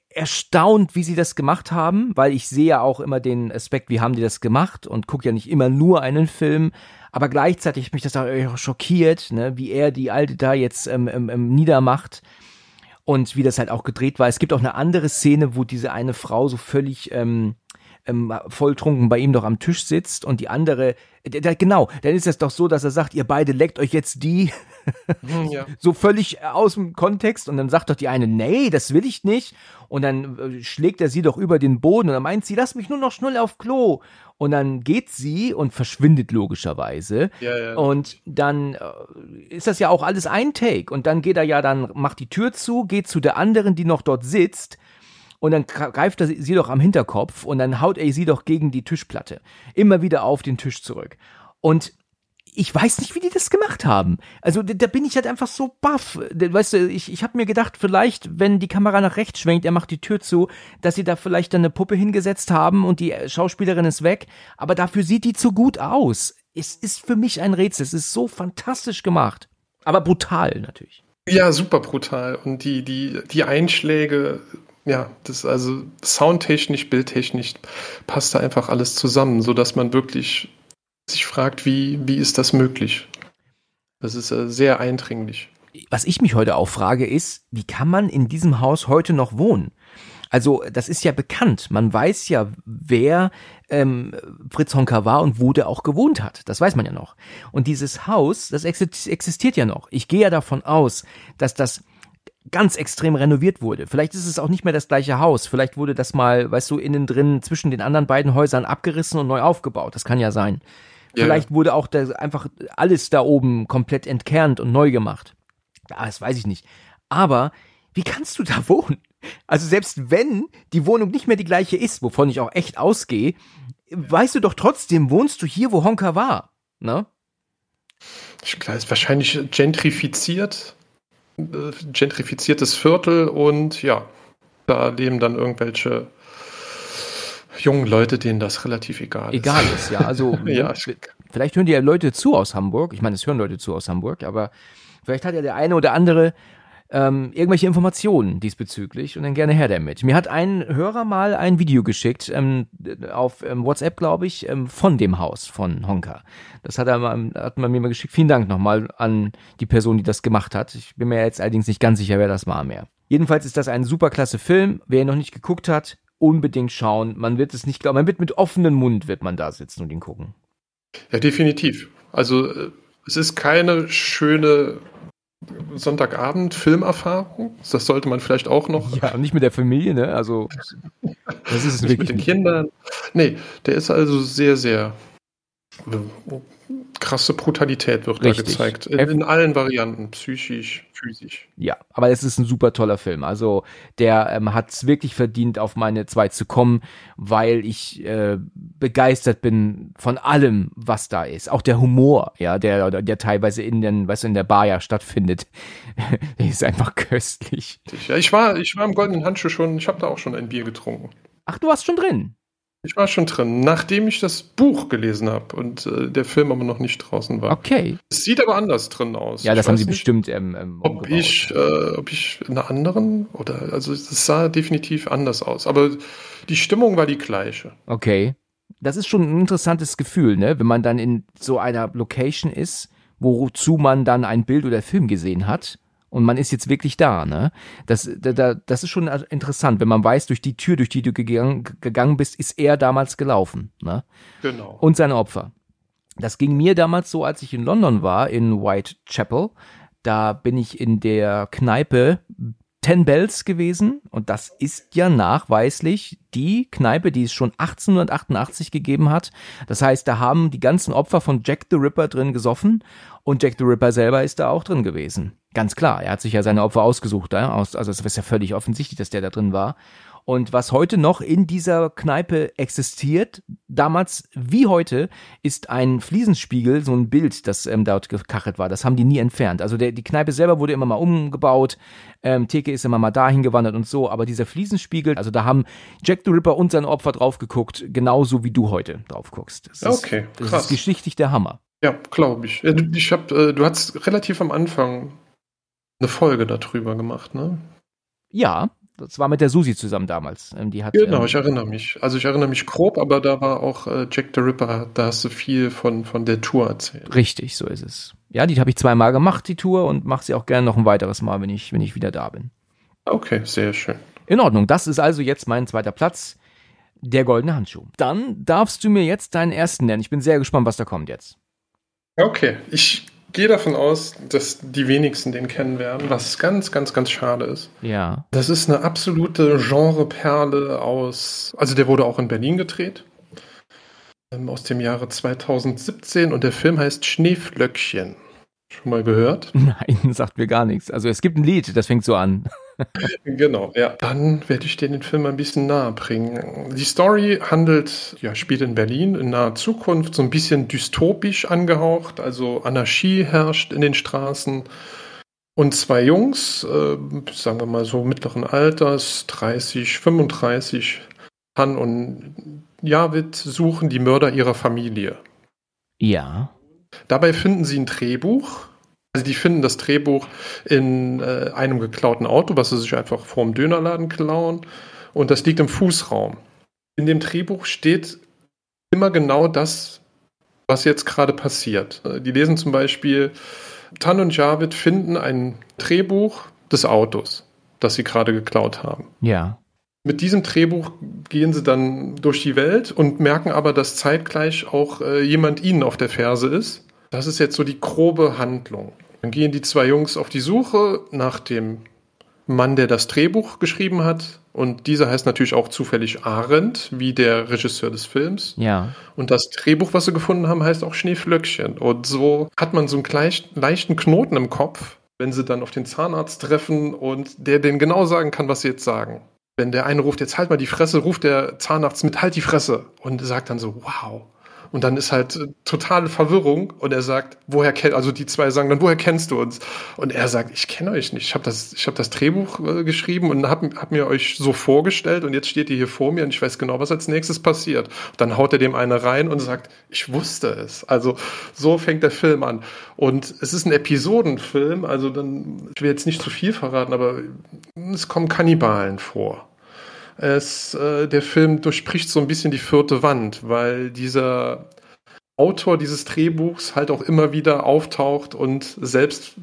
erstaunt, wie sie das gemacht haben, weil ich sehe ja auch immer den Aspekt, wie haben die das gemacht und gucke ja nicht immer nur einen Film, aber gleichzeitig mich das auch schockiert, ne, wie er die Alte da jetzt ähm, ähm, ähm, niedermacht und wie das halt auch gedreht war. Es gibt auch eine andere Szene, wo diese eine Frau so völlig ähm, ähm, volltrunken bei ihm doch am Tisch sitzt und die andere, der, der, genau, dann ist es doch so, dass er sagt, ihr beide leckt euch jetzt die ja. so völlig aus dem Kontext und dann sagt doch die eine, nee, das will ich nicht und dann äh, schlägt er sie doch über den Boden und dann meint sie, lass mich nur noch schnell auf Klo und dann geht sie und verschwindet logischerweise ja, ja. und dann äh, ist das ja auch alles ein Take und dann geht er ja dann, macht die Tür zu, geht zu der anderen, die noch dort sitzt und dann greift er sie doch am Hinterkopf und dann haut er sie doch gegen die Tischplatte. Immer wieder auf den Tisch zurück. Und ich weiß nicht, wie die das gemacht haben. Also da bin ich halt einfach so baff. Weißt du, ich, ich habe mir gedacht, vielleicht, wenn die Kamera nach rechts schwenkt, er macht die Tür zu, dass sie da vielleicht dann eine Puppe hingesetzt haben und die Schauspielerin ist weg. Aber dafür sieht die zu gut aus. Es ist für mich ein Rätsel. Es ist so fantastisch gemacht. Aber brutal natürlich. Ja, super brutal. Und die, die, die Einschläge ja, das also soundtechnisch, bildtechnisch passt da einfach alles zusammen, sodass man wirklich sich fragt, wie, wie ist das möglich? Das ist äh, sehr eindringlich. Was ich mich heute auch frage, ist, wie kann man in diesem Haus heute noch wohnen? Also das ist ja bekannt. Man weiß ja, wer ähm, Fritz Honka war und wo der auch gewohnt hat. Das weiß man ja noch. Und dieses Haus, das existiert ja noch. Ich gehe ja davon aus, dass das ganz extrem renoviert wurde. Vielleicht ist es auch nicht mehr das gleiche Haus. Vielleicht wurde das mal, weißt du, innen drin zwischen den anderen beiden Häusern abgerissen und neu aufgebaut. Das kann ja sein. Ja. Vielleicht wurde auch da einfach alles da oben komplett entkernt und neu gemacht. Ja, das weiß ich nicht. Aber wie kannst du da wohnen? Also selbst wenn die Wohnung nicht mehr die gleiche ist, wovon ich auch echt ausgehe, weißt du doch trotzdem, wohnst du hier, wo Honka war, ne? Ich glaube, es ist wahrscheinlich gentrifiziert gentrifiziertes Viertel und ja, da leben dann irgendwelche jungen Leute, denen das relativ egal ist. Egal ist, ja. Also ja, vielleicht hören die ja Leute zu aus Hamburg. Ich meine, es hören Leute zu aus Hamburg, aber vielleicht hat ja der eine oder andere ähm, irgendwelche Informationen diesbezüglich und dann gerne her damit. Mir hat ein Hörer mal ein Video geschickt, ähm, auf ähm, WhatsApp, glaube ich, ähm, von dem Haus von Honka. Das hat er mal, hat man mir mal geschickt. Vielen Dank nochmal an die Person, die das gemacht hat. Ich bin mir jetzt allerdings nicht ganz sicher, wer das war mehr. Jedenfalls ist das ein super klasse Film. Wer ihn noch nicht geguckt hat, unbedingt schauen. Man wird es nicht glauben, man wird mit offenem Mund wird man da sitzen und ihn gucken. Ja, definitiv. Also äh, es ist keine schöne Sonntagabend Filmerfahrung. Das sollte man vielleicht auch noch. Ja, nicht mit der Familie, ne? Also das ist es wirklich. Mit den Kindern. Nee, der ist also sehr, sehr krasse Brutalität wird Richtig. da gezeigt. In, in, allen Varianten, psychisch, physisch. Ja, aber es ist ein super toller Film. Also der ähm, hat es wirklich verdient, auf meine zwei zu kommen, weil ich äh, begeistert bin von allem, was da ist. Auch der Humor, ja, der, der teilweise in den, weißt du, in der Bar ja stattfindet. der ist einfach köstlich. Ja, ich war, ich war im Goldenen Handschuh schon, ich habe da auch schon ein Bier getrunken. Ach, du warst schon drin? Ich war schon drin, nachdem ich das Buch gelesen habe und äh, der Film aber noch nicht draußen war. Okay. Es sieht aber anders drin aus. Ja, das ich haben sie nicht, bestimmt. Ähm, ähm, ob ich, äh, ob ich in einer anderen oder also es sah definitiv anders aus. Aber die Stimmung war die gleiche. Okay. Das ist schon ein interessantes Gefühl, ne? Wenn man dann in so einer Location ist, wozu man dann ein Bild oder Film gesehen hat und man ist jetzt wirklich da, ne? Das, da, das ist schon interessant, wenn man weiß, durch die Tür, durch die du gegangen, gegangen bist, ist er damals gelaufen, ne? Genau. Und seine Opfer. Das ging mir damals so, als ich in London war, in Whitechapel. Da bin ich in der Kneipe Ten Bells gewesen und das ist ja nachweislich die Kneipe, die es schon 1888 gegeben hat. Das heißt, da haben die ganzen Opfer von Jack the Ripper drin gesoffen und Jack the Ripper selber ist da auch drin gewesen. Ganz klar, er hat sich ja seine Opfer ausgesucht, also es ist ja völlig offensichtlich, dass der da drin war. Und was heute noch in dieser Kneipe existiert, damals wie heute, ist ein Fliesenspiegel, so ein Bild, das ähm, dort gekachelt war. Das haben die nie entfernt. Also der, die Kneipe selber wurde immer mal umgebaut, ähm, Theke ist immer mal dahin gewandert und so, aber dieser Fliesenspiegel, also da haben Jack the Ripper und sein Opfer drauf geguckt, genauso wie du heute drauf guckst. Das ist, okay, krass. Das ist geschichtlich der Hammer. Ja, glaube ich. Ich hab, äh, du hast relativ am Anfang eine Folge darüber gemacht, ne? Ja, das war mit der Susi zusammen damals. Ähm, die hat, genau, ähm, ich erinnere mich. Also ich erinnere mich grob, aber da war auch äh, Jack the Ripper, da hast du viel von, von der Tour erzählt. Richtig, so ist es. Ja, die habe ich zweimal gemacht, die Tour, und mache sie auch gerne noch ein weiteres Mal, wenn ich, wenn ich wieder da bin. Okay, sehr schön. In Ordnung, das ist also jetzt mein zweiter Platz, der goldene Handschuh. Dann darfst du mir jetzt deinen ersten nennen. Ich bin sehr gespannt, was da kommt jetzt. Okay, ich gehe davon aus, dass die wenigsten den kennen werden, was ganz, ganz, ganz schade ist. Ja. Das ist eine absolute Genreperle aus, also der wurde auch in Berlin gedreht, ähm, aus dem Jahre 2017 und der Film heißt Schneeflöckchen. Schon mal gehört? Nein, sagt mir gar nichts. Also es gibt ein Lied, das fängt so an. Genau, ja. Dann werde ich dir den Film ein bisschen nahe bringen. Die Story handelt, ja, spielt in Berlin in naher Zukunft, so ein bisschen dystopisch angehaucht. Also Anarchie herrscht in den Straßen. Und zwei Jungs, äh, sagen wir mal so mittleren Alters, 30, 35, Han und Javid suchen die Mörder ihrer Familie. Ja. Dabei finden sie ein Drehbuch, also die finden das Drehbuch in äh, einem geklauten Auto, was sie sich einfach vorm Dönerladen klauen. Und das liegt im Fußraum. In dem Drehbuch steht immer genau das, was jetzt gerade passiert. Äh, die lesen zum Beispiel, Tan und Javid finden ein Drehbuch des Autos, das sie gerade geklaut haben. Ja. Mit diesem Drehbuch gehen sie dann durch die Welt und merken aber, dass zeitgleich auch äh, jemand ihnen auf der Ferse ist. Das ist jetzt so die grobe Handlung. Dann gehen die zwei Jungs auf die Suche nach dem Mann, der das Drehbuch geschrieben hat. Und dieser heißt natürlich auch zufällig Arendt, wie der Regisseur des Films. Ja. Und das Drehbuch, was sie gefunden haben, heißt auch Schneeflöckchen. Und so hat man so einen gleich, leichten Knoten im Kopf, wenn sie dann auf den Zahnarzt treffen und der denen genau sagen kann, was sie jetzt sagen. Wenn der eine ruft, jetzt halt mal die Fresse, ruft der Zahnarzt mit halt die Fresse und sagt dann so, wow, Und dann ist halt äh, totale Verwirrung und er sagt, woher kennt, also die zwei sagen dann, woher kennst du uns? Und er sagt, ich kenne euch nicht. Ich habe das, ich habe das Drehbuch äh, geschrieben und habe hab mir euch so vorgestellt und jetzt steht ihr hier vor mir und ich weiß genau, was als nächstes passiert. Und dann haut er dem eine rein und sagt, ich wusste es. Also so fängt der Film an. Und es ist ein Episodenfilm, also dann, ich will jetzt nicht zu viel verraten, aber es kommen Kannibalen vor. Es, äh, der Film durchbricht so ein bisschen die vierte Wand, weil dieser Autor dieses Drehbuchs halt auch immer wieder auftaucht und selbst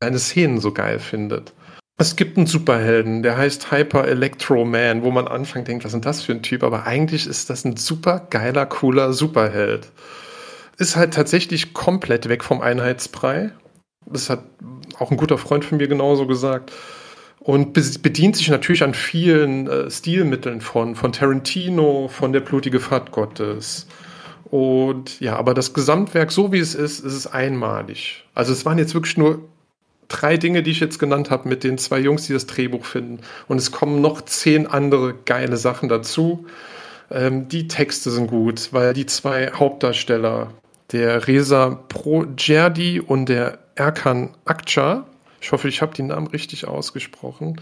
seine Szenen so geil findet. Es gibt einen Superhelden, der heißt Hyper Electro Man, wo man anfängt denkt, was ist denn das für ein Typ? Aber eigentlich ist das ein super geiler, cooler Superheld. Ist halt tatsächlich komplett weg vom Einheitsbrei. Das hat auch ein guter Freund von mir genauso gesagt und bedient sich natürlich an vielen äh, Stilmitteln von, von Tarantino, von der blutige Fahrt Gottes. Und ja, aber das Gesamtwerk, so wie es ist, ist es einmalig. Also es waren jetzt wirklich nur drei Dinge, die ich jetzt genannt habe, mit den zwei Jungs, die das Drehbuch finden. Und es kommen noch zehn andere geile Sachen dazu. Ähm, die Texte sind gut, weil die zwei Hauptdarsteller, der Reza Projerdi und der Erkan Akça, ich hoffe, ich habe die Namen richtig ausgesprochen.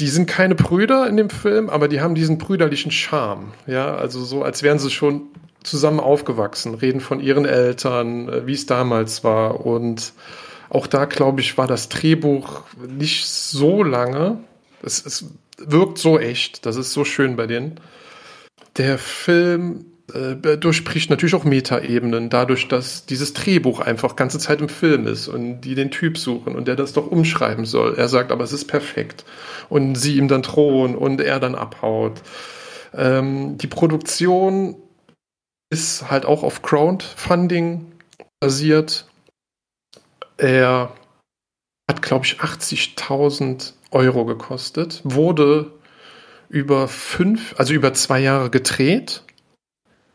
Die sind keine Brüder in dem Film, aber die haben diesen brüderlichen Charme. Ja, also so, als wären sie schon zusammen aufgewachsen, reden von ihren Eltern, äh, wie es damals war. Und auch da, glaube ich, war das Drehbuch nicht so lange. Es, es wirkt so echt. Das ist so schön bei denen. Der Film äh, durchbricht natürlich auch Metaebenen, dadurch, dass dieses Drehbuch einfach ganze Zeit im Film ist und die den Typ suchen und der das doch umschreiben soll. Er sagt, aber es ist perfekt. Und sie ihm dann drohen und er dann abhaut. Ähm, die Produktion ist halt auch auf Crowdfunding basiert. Er hat, glaube ich, 80.000 Euro gekostet, wurde über fünf, also über zwei Jahre gedreht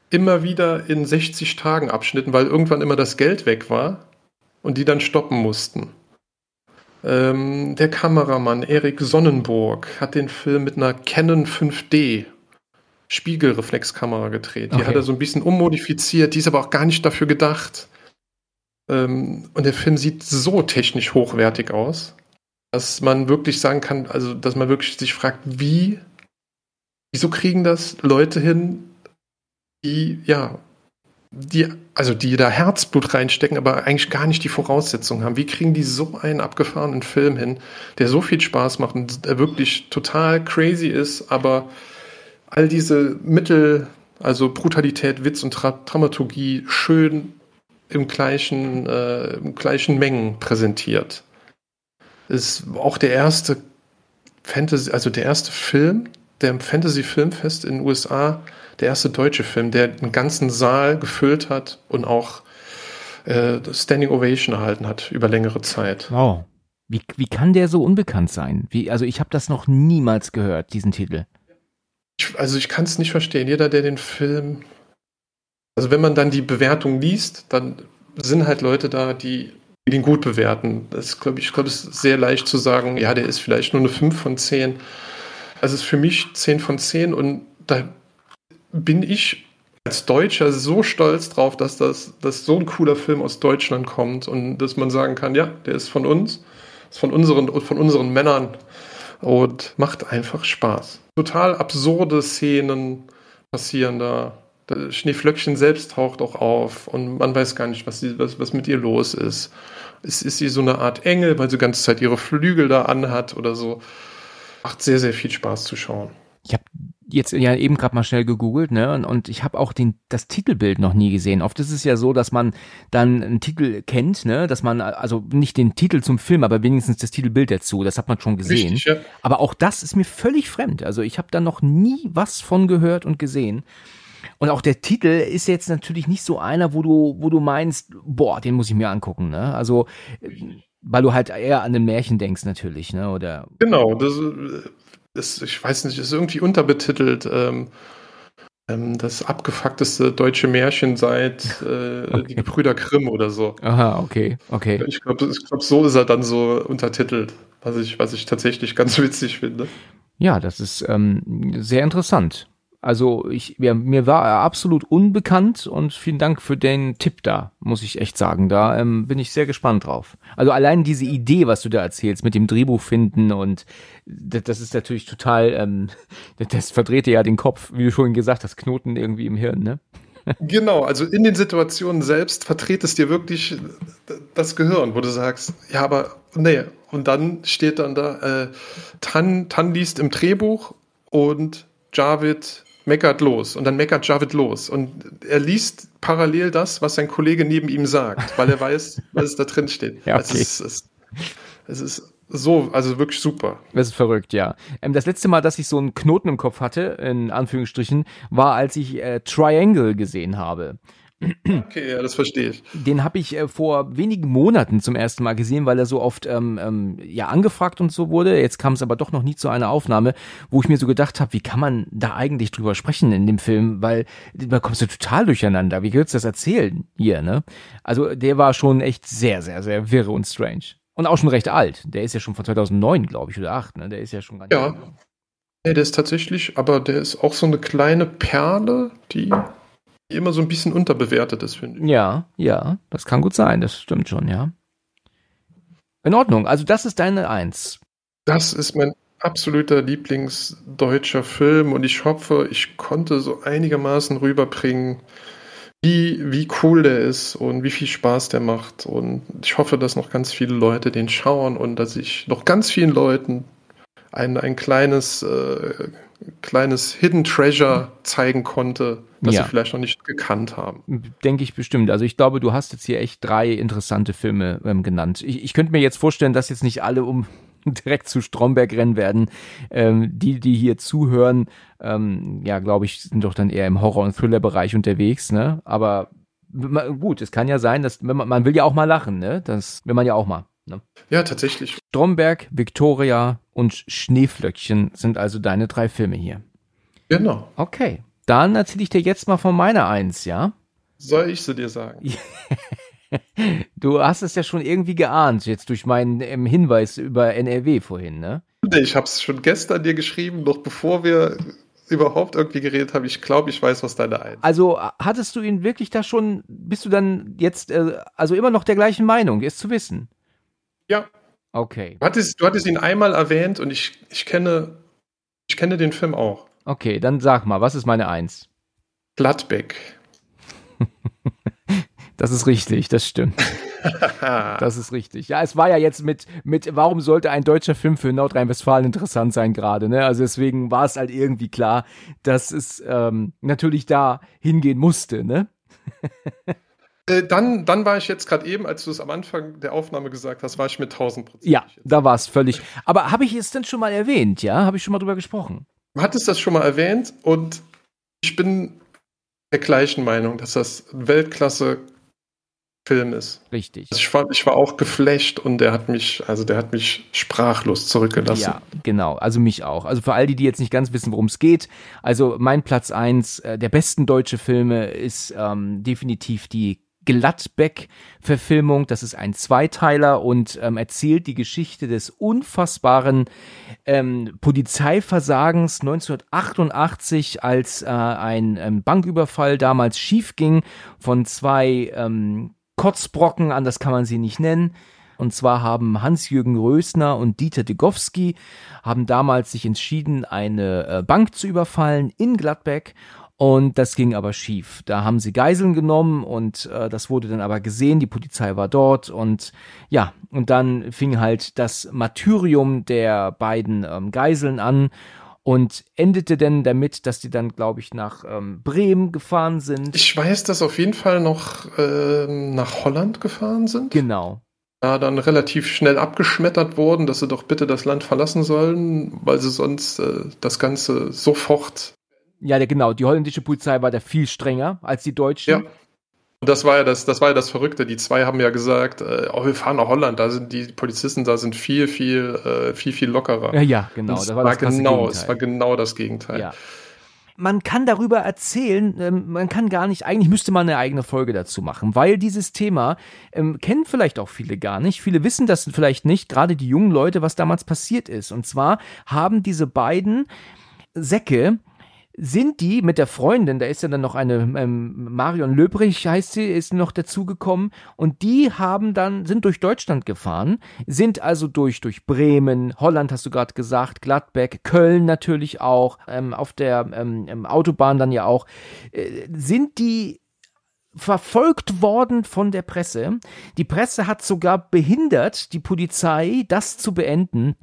immer wieder in 60 Tagen Abschnitten, weil irgendwann immer das Geld weg war und die dann stoppen mussten. Ähm, der Kameramann Erik Sonnenburg hat den Film mit einer Canon 5D Spiegelreflexkamera gedreht. Die okay. hat er so ein bisschen ummodifiziert, die ist aber auch gar nicht dafür gedacht. Ähm, und der Film sieht so technisch hochwertig aus, dass man wirklich sagen kann, also dass man wirklich sich fragt, wie, wieso kriegen das Leute hin, die, ja, die, also die da Herzblut reinstecken, aber eigentlich gar nicht die Voraussetzungen haben. Wie kriegen die so einen abgefahrenen Film hin, der so viel Spaß macht und der wirklich total crazy ist, aber all diese Mittel, also Brutalität, Witz und Tra Dramaturgie schön im gleichen, äh, im gleichen Mengen präsentiert. Ist auch der erste Fantasy, also der erste Film, der im Fantasy Filmfest in den USA der erste deutsche Film, der einen ganzen Saal gefüllt hat und auch äh, Standing Ovation erhalten hat über längere Zeit. Wow. Wie, wie kann der so unbekannt sein? Wie, also ich habe das noch niemals gehört, diesen Titel. Ich, also ich kann es nicht verstehen. Jeder, der den Film, also wenn man dann die Bewertung liest, dann sind halt Leute da, die, die den gut bewerten. Das glaube ich, glaube es ist sehr leicht zu sagen, ja, der ist vielleicht nur eine 5 von 10. Also es ist für mich 10 von 10 und da bin ich als Deutscher so stolz drauf, dass das dass so ein cooler Film aus Deutschland kommt und dass man sagen kann, ja, der ist von uns, ist von unseren, von unseren Männern und macht einfach Spaß. Total absurde Szenen passieren da. Das Schneeflöckchen selbst taucht auch auf und man weiß gar nicht, was, sie, was, was mit ihr los ist. Ist, ist sie so eine Art Engel, weil sie die ganze Zeit ihre Flügel da anhat oder so. Macht sehr, sehr viel Spaß zu schauen. Ich habe jetzt ja eben gerade mal schnell gegoogelt, ne? Und, und ich habe auch den, das Titelbild noch nie gesehen. Oft ist es ja so, dass man dann einen Titel kennt, ne? Dass man, also nicht den Titel zum Film, aber wenigstens das Titelbild dazu. Das hat man schon gesehen. Richtig, ja. Aber auch das ist mir völlig fremd. Also ich habe da noch nie was von gehört und gesehen. Und auch der Titel ist jetzt natürlich nicht so einer, wo du, wo du meinst, boah, den muss ich mir angucken, ne? Also, weil du halt eher an den Märchen denkst natürlich, ne? Oder. Genau, das, ist, ich weiß nicht, ist irgendwie unterbetitelt. Ähm, ähm, das abgefuckteste deutsche Märchen seit äh, okay. die Gebrüder Grimm oder so. Aha, okay, okay. Ich glaube, glaub, so ist er dann so untertitelt, was ich, was ich tatsächlich ganz witzig finde. Ja, das ist ähm, sehr interessant. Also ich, mir, mir war er absolut unbekannt und vielen Dank für den Tipp da, muss ich echt sagen. Da ähm, bin ich sehr gespannt drauf. Also allein diese Idee, was du da erzählst, mit dem Drehbuch finden und das, das ist natürlich total, ähm, das verdreht dir ja den Kopf, wie du schon gesagt hast, Knoten irgendwie im Hirn, ne? Genau, also in den Situationen selbst verdreht es dir wirklich das Gehirn, wo du sagst, ja, aber nee. Und dann steht dann da, äh, Tan, Tan liest im Drehbuch und Javid meckert los. Und dann meckert Javid los. Und er liest parallel das, was sein Kollege neben ihm sagt, weil er weiß, was da drin steht. Ja, okay. es, ist, es, es ist so, also wirklich super. Das ist verrückt, ja. Ähm, das letzte Mal, dass ich so einen Knoten im Kopf hatte, in Anführungsstrichen, war, als ich äh, Triangle gesehen habe. Okay, ja, das verstehe ich. Den habe ich äh, vor wenigen Monaten zum ersten Mal gesehen, weil er so oft ähm, ähm, ja angefragt und so wurde. Jetzt kam es aber doch noch nie zu einer Aufnahme, wo ich mir so gedacht habe, wie kann man da eigentlich drüber sprechen in dem Film, weil da kommst du total durcheinander. Wie willst du das erzählen hier, ne? Also der war schon echt sehr, sehr, sehr wirre und strange. Und auch schon recht alt. Der ist ja schon von 2009, glaube ich, oder 8, ne? Der ist ja schon ganz Ja. Nee, der ist tatsächlich, aber der ist auch so eine kleine Perle, die immer so ein bisschen unterbewertet ist, finde ich. Ja, ja, das kann gut sein, das stimmt schon, ja. In Ordnung, also das ist deine Eins. Das ist mein absoluter Lieblingsdeutscher Film und ich hoffe, ich konnte so einigermaßen rüberbringen, wie, wie cool der ist und wie viel Spaß der macht. Und ich hoffe, dass noch ganz viele Leute den schauen und dass ich noch ganz vielen Leuten ein, ein kleines, äh, kleines Hidden Treasure zeigen konnte, das Ja. sie vielleicht noch nicht gekannt haben. Denke ich bestimmt. Also ich glaube, du hast jetzt hier echt drei interessante Filme ähm, genannt. Ich, ich könnte mir jetzt vorstellen, dass jetzt nicht alle um direkt zu Stromberg rennen werden. Ähm, die, die hier zuhören, ähm, ja, glaube ich, sind doch dann eher im Horror- und Thriller-Bereich unterwegs, ne? Aber gut, es kann ja sein, dass man, man will ja auch mal lachen, ne? Das will man ja auch mal. Ne? Ja, tatsächlich. Stromberg, Victoria und Schneeflöckchen sind also deine drei Filme hier. Genau. Okay. Dann erzähle ich dir jetzt mal von meiner Eins, ja? Soll ich sie dir sagen? Du hast es ja schon irgendwie geahnt, jetzt durch meinen ähm, Hinweis über NRW vorhin, ne? Nee, Ich habe es schon gestern dir geschrieben, noch bevor wir überhaupt irgendwie geredet haben. Ich glaube, ich weiß, was deine ein. Also hattest du ihn wirklich da schon, bist du dann jetzt, äh, also immer noch der gleichen Meinung, ist zu wissen? Ja, Okay, du hattest, du hattest ihn einmal erwähnt und ich, ich kenne, ich kenne den Film auch. okay, dann sag mal, was ist meine Eins? Gladbeck. Das ist richtig, das stimmt. Das ist richtig. Ja, es war ja jetzt mit, mit, warum sollte ein deutscher Film für Nordrhein-Westfalen interessant sein gerade, ne? Also deswegen war es halt irgendwie klar, dass es ähm, natürlich da hingehen musste, ne? Äh, dann, dann war ich jetzt gerade eben, als du es am Anfang der Aufnahme gesagt hast, war ich mit 1000 Prozent. Ja, da war es völlig. Aber habe ich es denn schon mal erwähnt, ja? Habe ich schon mal drüber gesprochen? Du hattest das schon mal erwähnt und ich bin der gleichen Meinung, dass das ein Weltklasse-Film ist. Richtig. Also ich, war, ich war auch geflasht und der hat mich, also der hat mich sprachlos zurückgelassen. Ja, genau. Also mich auch. Also für all die, die jetzt nicht ganz wissen, worum es geht. Also mein Platz eins äh, der besten deutsche Filme ist ähm, definitiv die Gladbeck-Verfilmung. Das ist ein Zweiteiler und ähm, erzählt die Geschichte des unfassbaren ähm, Polizeiversagens 1988, als äh, ein ähm, Banküberfall damals schief ging von zwei ähm, Kotzbrocken, anders kann man sie nicht nennen. Und zwar haben Hans-Jürgen Rösner und Dieter Degowski haben damals sich entschieden, eine äh, Bank zu überfallen in Gladbeck. Und das ging aber schief. Da haben sie Geiseln genommen und äh, das wurde dann aber gesehen. Die Polizei war dort und ja, und dann fing halt das Martyrium der beiden ähm, Geiseln an und endete dann damit, dass die dann, glaube ich, nach ähm, Bremen gefahren sind. Ich weiß, dass auf jeden Fall noch ähm, nach Holland gefahren sind. genau. Da dann relativ schnell abgeschmettert wurden, dass sie doch bitte das Land verlassen sollen, weil sie sonst äh, das Ganze sofort. Ja, genau. Die holländische Polizei war da viel strenger als die deutsche. Ja. Und das war ja das, das war ja das Verrückte. Die zwei haben ja gesagt, äh, oh, wir fahren nach Holland, da sind die Polizisten, da sind viel, viel, äh, viel, viel lockerer. Ja, ja, genau. Es das war, das genau, Gegenteil. es war genau das Gegenteil. Ja. Man kann darüber erzählen, ähm, man kann gar nicht, eigentlich müsste man eine eigene Folge dazu machen, weil dieses Thema ähm, kennen vielleicht auch viele gar nicht. Viele wissen das vielleicht nicht, gerade die jungen Leute, was damals passiert ist. Und zwar haben diese beiden Säcke sind die mit der Freundin, da ist ja dann noch eine ähm, Marion Löbrich heißt sie, ist noch dazugekommen und die haben dann sind durch Deutschland gefahren, sind also durch durch Bremen, Holland hast du gerade gesagt, Gladbeck, Köln natürlich auch, ähm, auf der ähm, ähm Autobahn dann ja auch, äh, sind die verfolgt worden von der Presse. Die Presse hat sogar behindert, die Polizei das zu beenden.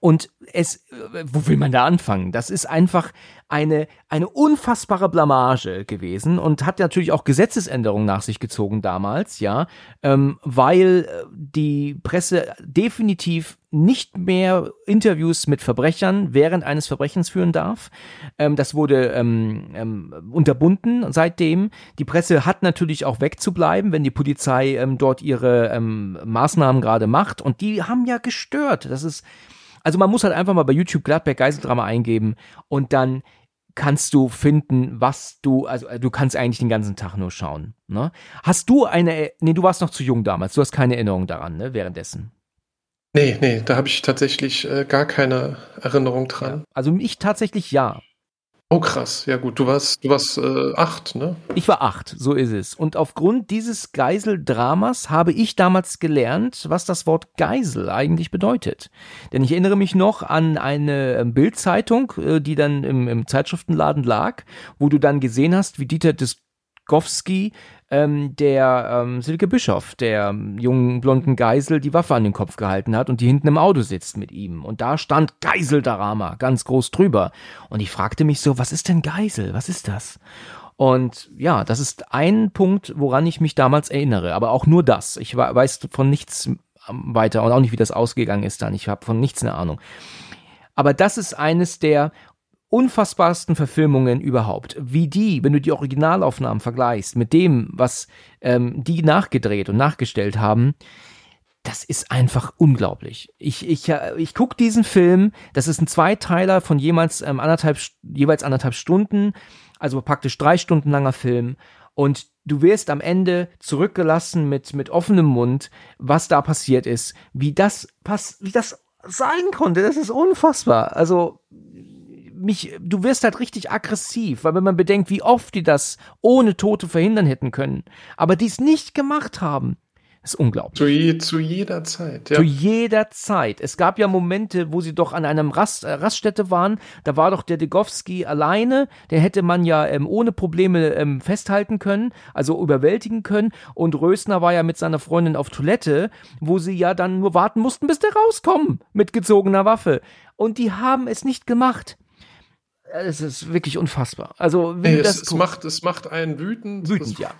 Und es, wo will man da anfangen? Das ist einfach eine, eine unfassbare Blamage gewesen und hat natürlich auch Gesetzesänderungen nach sich gezogen damals, ja, ähm, weil äh, die Presse definitiv nicht mehr Interviews mit Verbrechern während eines Verbrechens führen darf. Ähm, das wurde ähm, ähm, unterbunden seitdem. Die Presse hat natürlich auch wegzubleiben, wenn die Polizei ähm, dort ihre ähm, Maßnahmen gerade macht. Und die haben ja gestört. Das ist also man muss halt einfach mal bei YouTube Gladberg Geiseldrama eingeben und dann kannst du finden, was du, also du kannst eigentlich den ganzen Tag nur schauen. Ne? Hast du eine, nee, du warst noch zu jung damals, du hast keine Erinnerung daran, ne, währenddessen. Nee, nee, da habe ich tatsächlich äh, gar keine Erinnerung dran. Ja, also ich tatsächlich ja. Oh krass, ja gut, du warst, du warst äh, acht, ne? Ich war acht, so ist es. Und aufgrund dieses Geiseldramas habe ich damals gelernt, was das Wort Geisel eigentlich bedeutet. Denn ich erinnere mich noch an eine ähm, Bildzeitung, äh, die dann im, im Zeitschriftenladen lag, wo du dann gesehen hast, wie Dieter Diskowski ähm, der ähm, Silke Bischof, der ähm, jungen blonden Geisel, die Waffe an den Kopf gehalten hat und die hinten im Auto sitzt mit ihm. Und da stand Geiseldrama ganz groß drüber. Und ich fragte mich so, was ist denn Geisel? Was ist das? Und ja, das ist ein Punkt, woran ich mich damals erinnere, aber auch nur das. Ich weiß von nichts ähm, weiter und auch nicht, wie das ausgegangen ist dann. Ich habe von nichts eine Ahnung. Aber das ist eines der unfassbarsten Verfilmungen überhaupt. Wie die, wenn du die Originalaufnahmen vergleichst mit dem, was ähm, die nachgedreht und nachgestellt haben, das ist einfach unglaublich. Ich, ich, äh, ich gucke diesen Film, das ist ein Zweiteiler von jemals ähm, anderthalb, jeweils anderthalb Stunden, also praktisch drei Stunden langer Film. Und du wirst am Ende zurückgelassen mit, mit offenem Mund, was da passiert ist, wie das pass, wie das sein konnte. Das ist unfassbar. Also, mich, du wirst halt richtig aggressiv, weil wenn man bedenkt, wie oft die das ohne Tote verhindern hätten können, aber die es nicht gemacht haben, ist unglaublich. Zu, je, zu jeder Zeit, ja. Zu jeder Zeit. Es gab ja Momente, wo sie doch an einem Rast, äh, Raststätte waren. Da war doch der Degowski alleine. Der hätte man ja ähm, ohne Probleme ähm, festhalten können, also überwältigen können. Und Rösner war ja mit seiner Freundin auf Toilette, wo sie ja dann nur warten mussten, bis der rauskommen mit gezogener Waffe. Und die haben es nicht gemacht es ist wirklich unfassbar. Also das es, es macht es macht einen wütend. Wütend, ja.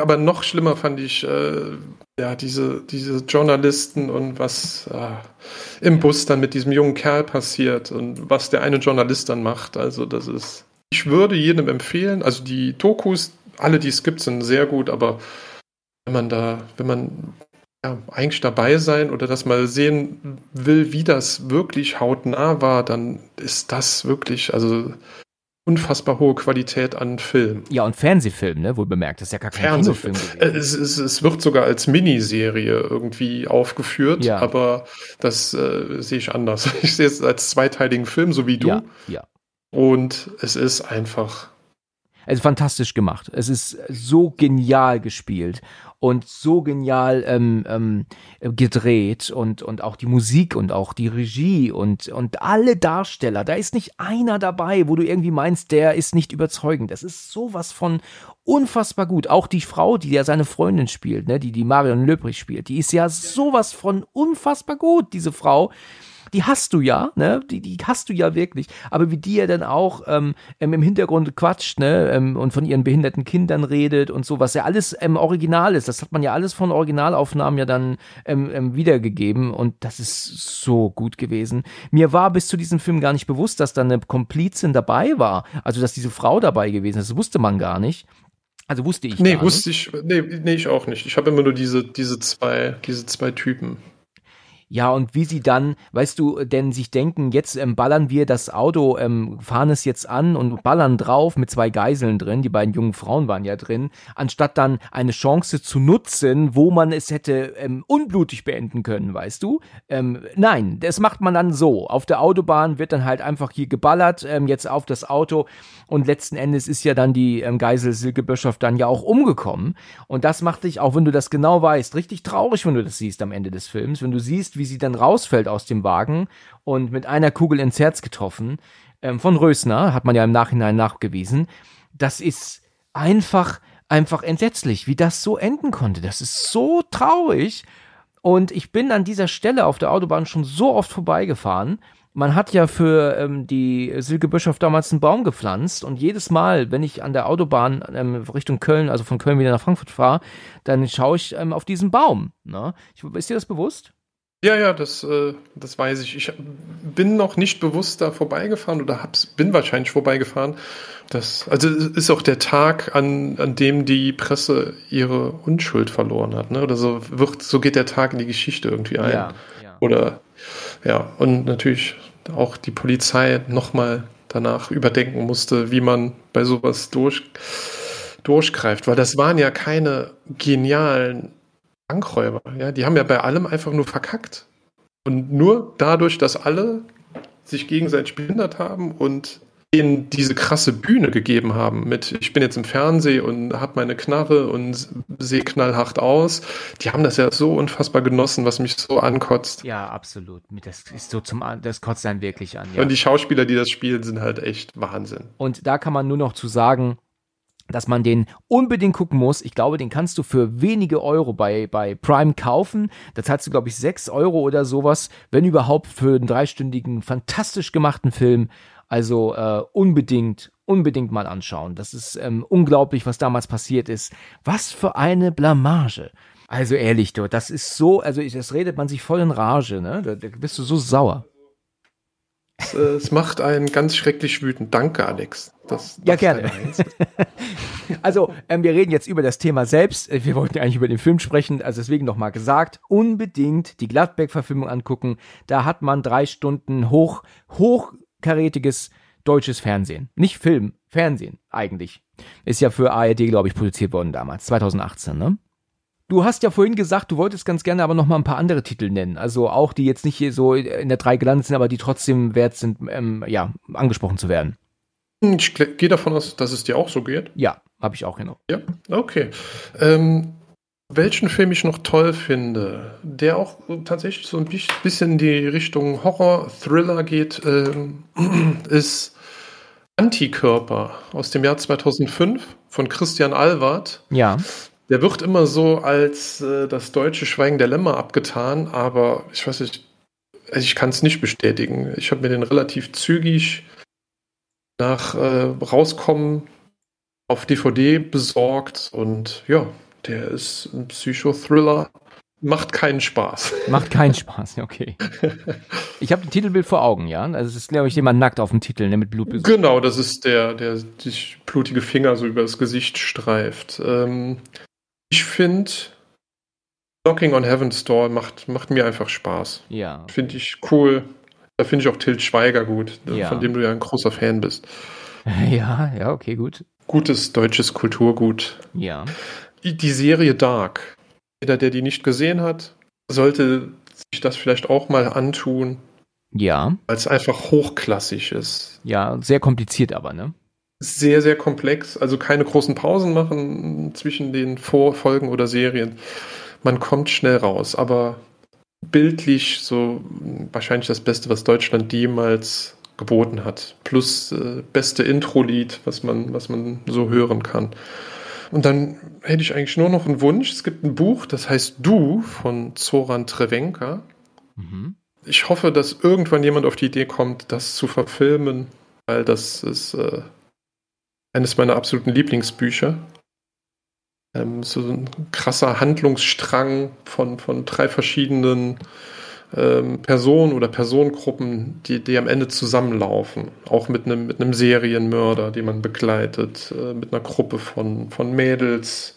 Aber noch schlimmer fand ich äh, ja diese diese Journalisten und was äh, im Bus dann mit diesem jungen Kerl passiert und was der eine Journalist dann macht. Also das ist. Ich würde jedem empfehlen. Also die Dokus, alle die es gibt, sind sehr gut, aber wenn man da, wenn man ja, eigentlich dabei sein oder das mal sehen will, wie das wirklich hautnah war, dann ist das wirklich, also unfassbar hohe Qualität an Film. Ja, und Fernsehfilm, ne, wohl bemerkt. Das ist ja gar kein Fernsehfilm. Kinofilm es, es, es, wird sogar als Miniserie irgendwie aufgeführt, ja. aber das äh, sehe ich anders. Ich sehe es als zweiteiligen Film, so wie du. Ja, ja. Und es ist einfach also fantastisch gemacht. Es ist so genial gespielt und so genial ähm, ähm, gedreht und, und auch die Musik und auch die Regie und, und alle Darsteller. Da ist nicht einer dabei, wo du irgendwie meinst, der ist nicht überzeugend. Das ist sowas von unfassbar gut. Auch die Frau, die ja seine Freundin spielt, ne, die die Marion Löbrich spielt, die ist ja sowas von unfassbar gut, diese Frau die hast du ja, ne? Die, die hast du ja wirklich. Aber wie die ja dann auch ähm, ähm, im Hintergrund quatscht, ne? Ähm, und von ihren behinderten Kindern redet und so, was ja alles ähm, original ist. Das hat man ja alles von Originalaufnahmen ja dann ähm, ähm, wiedergegeben und das ist so gut gewesen. Mir war bis zu diesem Film gar nicht bewusst, dass da eine Komplizin dabei war. Also, dass diese Frau dabei gewesen ist. Das wusste man gar nicht. Also wusste ich. Nee, wusste ich, nee, nee, ich auch nicht. Ich habe immer nur diese, diese zwei, diese zwei Typen. Ja, und wie sie dann, weißt du, denn sich denken, jetzt ähm, ballern wir das Auto, ähm, fahren es jetzt an und ballern drauf mit zwei Geiseln drin, die beiden jungen Frauen waren ja drin, anstatt dann eine Chance zu nutzen, wo man es hätte ähm, unblutig beenden können, weißt du? Ähm, nein, das macht man dann so. Auf der Autobahn wird dann halt einfach hier geballert, ähm, jetzt auf das Auto und letzten Endes ist ja dann die ähm, Geisel Silke Bischof dann ja auch umgekommen. Und das macht dich, auch wenn du das genau weißt, richtig traurig, wenn du das siehst am Ende des Films, wenn du siehst, wie sie dann rausfällt aus dem Wagen und mit einer Kugel ins Herz getroffen. Ähm, von Rösner, hat man ja im Nachhinein nachgewiesen. Das ist einfach, einfach entsetzlich, wie das so enden konnte. Das ist so traurig. Und ich bin an dieser Stelle auf der Autobahn schon so oft vorbeigefahren. Man hat ja für ähm, die Silke Bischof damals einen Baum gepflanzt und jedes Mal, wenn ich an der Autobahn ähm, Richtung Köln, also von Köln wieder nach Frankfurt fahre, dann schaue ich ähm, auf diesen Baum. Ne? Ich, ist dir das bewusst? Ja, ja, das, äh, das weiß ich. Ich bin noch nicht bewusst da vorbeigefahren oder hab's, bin wahrscheinlich vorbeigefahren. Das, also ist auch der Tag, an, an dem die Presse ihre Unschuld verloren hat. Ne? Oder so wird, so geht der Tag in die Geschichte irgendwie ein. Ja, ja. Oder ja, und natürlich auch die Polizei nochmal danach überdenken musste, wie man bei sowas durch, durchgreift. Weil das waren ja keine genialen Bankräuber. Ja, die haben ja bei allem einfach nur verkackt. Und nur dadurch, dass alle sich gegenseitig behindert haben und ihnen diese krasse Bühne gegeben haben mit ich bin jetzt im Fernsehen und habe meine Knarre und sehe knallhart aus. Die haben das ja so unfassbar genossen, was mich so ankotzt. Ja, absolut. Das ist so zum das kotzt einen wirklich an. Ja. Und die Schauspieler, die das spielen, sind halt echt Wahnsinn. Und da kann man nur noch zu sagen, dass man den unbedingt gucken muss. Ich glaube, den kannst du für wenige Euro bei, bei Prime kaufen. Da zahlst du, glaube ich, sechs Euro oder sowas, wenn überhaupt, für einen dreistündigen, fantastisch gemachten Film. Also äh, unbedingt, unbedingt mal anschauen. Das ist ähm, unglaublich, was damals passiert ist. Was für eine Blamage. Also ehrlich, du, das ist so, also das redet man sich voll in Rage, ne? Da, da bist du so sauer. Es, äh, es, macht einen ganz schrecklich wütend. Danke, Alex. Das, ja, gerne. also, ähm, wir reden jetzt über das Thema selbst. Äh, wir wollten eigentlich über den Film sprechen, also deswegen nochmal gesagt, unbedingt die Gladbeck-Verfilmung angucken. Da hat man drei Stunden hoch, hochkarätiges deutsches Fernsehen. Nicht Film, Fernsehen eigentlich. Ist ja für ARD, glaube ich, produziert worden damals, 2018, ne? Du hast ja vorhin gesagt, du wolltest ganz gerne aber noch mal ein paar andere Titel nennen. Also auch die jetzt nicht hier so in der 3 gelandet sind, aber die trotzdem wert sind, ähm, ja, angesprochen zu werden. Ich gehe davon aus, dass es dir auch so geht. Ja, habe ich auch genau. Ja, okay. Ähm, welchen Film ich noch toll finde, der auch tatsächlich so ein bisschen in die Richtung Horror-Thriller geht, ähm, ist Antikörper aus dem Jahr 2005 von Christian Alward. Ja. Der wird immer so als äh, das deutsche Schweigen der Lämmer abgetan, aber ich weiß nicht, also ich kann es nicht bestätigen. Ich habe mir den relativ zügig nach äh, Rauskommen auf DVD besorgt und ja, der ist ein Psychothriller. Macht keinen Spaß. Macht keinen Spaß, okay. Ich habe ein Titelbild vor Augen, ja. Also es ist, glaube ich, jemand nackt auf dem Titel, ne, mit Blut. Genau, das ist der, der sich blutige Finger so über das Gesicht streift. Ähm, ich finde, Knocking on Heaven's Door macht, macht mir einfach Spaß. Ja. Finde ich cool. Da finde ich auch Til Schweiger gut, äh, ja. von dem du ja ein großer Fan bist. Ja, ja, okay, gut. Gutes deutsches Kulturgut. Ja. Die Serie Dark. Jeder, der die nicht gesehen hat, sollte sich das vielleicht auch mal antun. Ja. Weil es einfach hochklassig ist. Ja, sehr kompliziert aber, ne? Sehr, sehr komplex. Also keine großen Pausen machen zwischen den Vorfolgen oder Serien. Man kommt schnell raus, aber bildlich so wahrscheinlich das Beste, was Deutschland jemals geboten hat. Plus äh, beste Intro-Lied, was man, was man so hören kann. Und dann hätte ich eigentlich nur noch einen Wunsch. Es gibt ein Buch, das heißt Du von Zoran Trevenka. Mhm. Ich hoffe, dass irgendwann jemand auf die Idee kommt, das zu verfilmen, weil das ist äh, eines meiner absoluten Lieblingsbücher. Ähm, so ein krasser Handlungsstrang von, von drei verschiedenen ähm, Personen oder Personengruppen, die, die am Ende zusammenlaufen. Auch mit einem, mit einem Serienmörder, den man begleitet, äh, mit einer Gruppe von, von Mädels,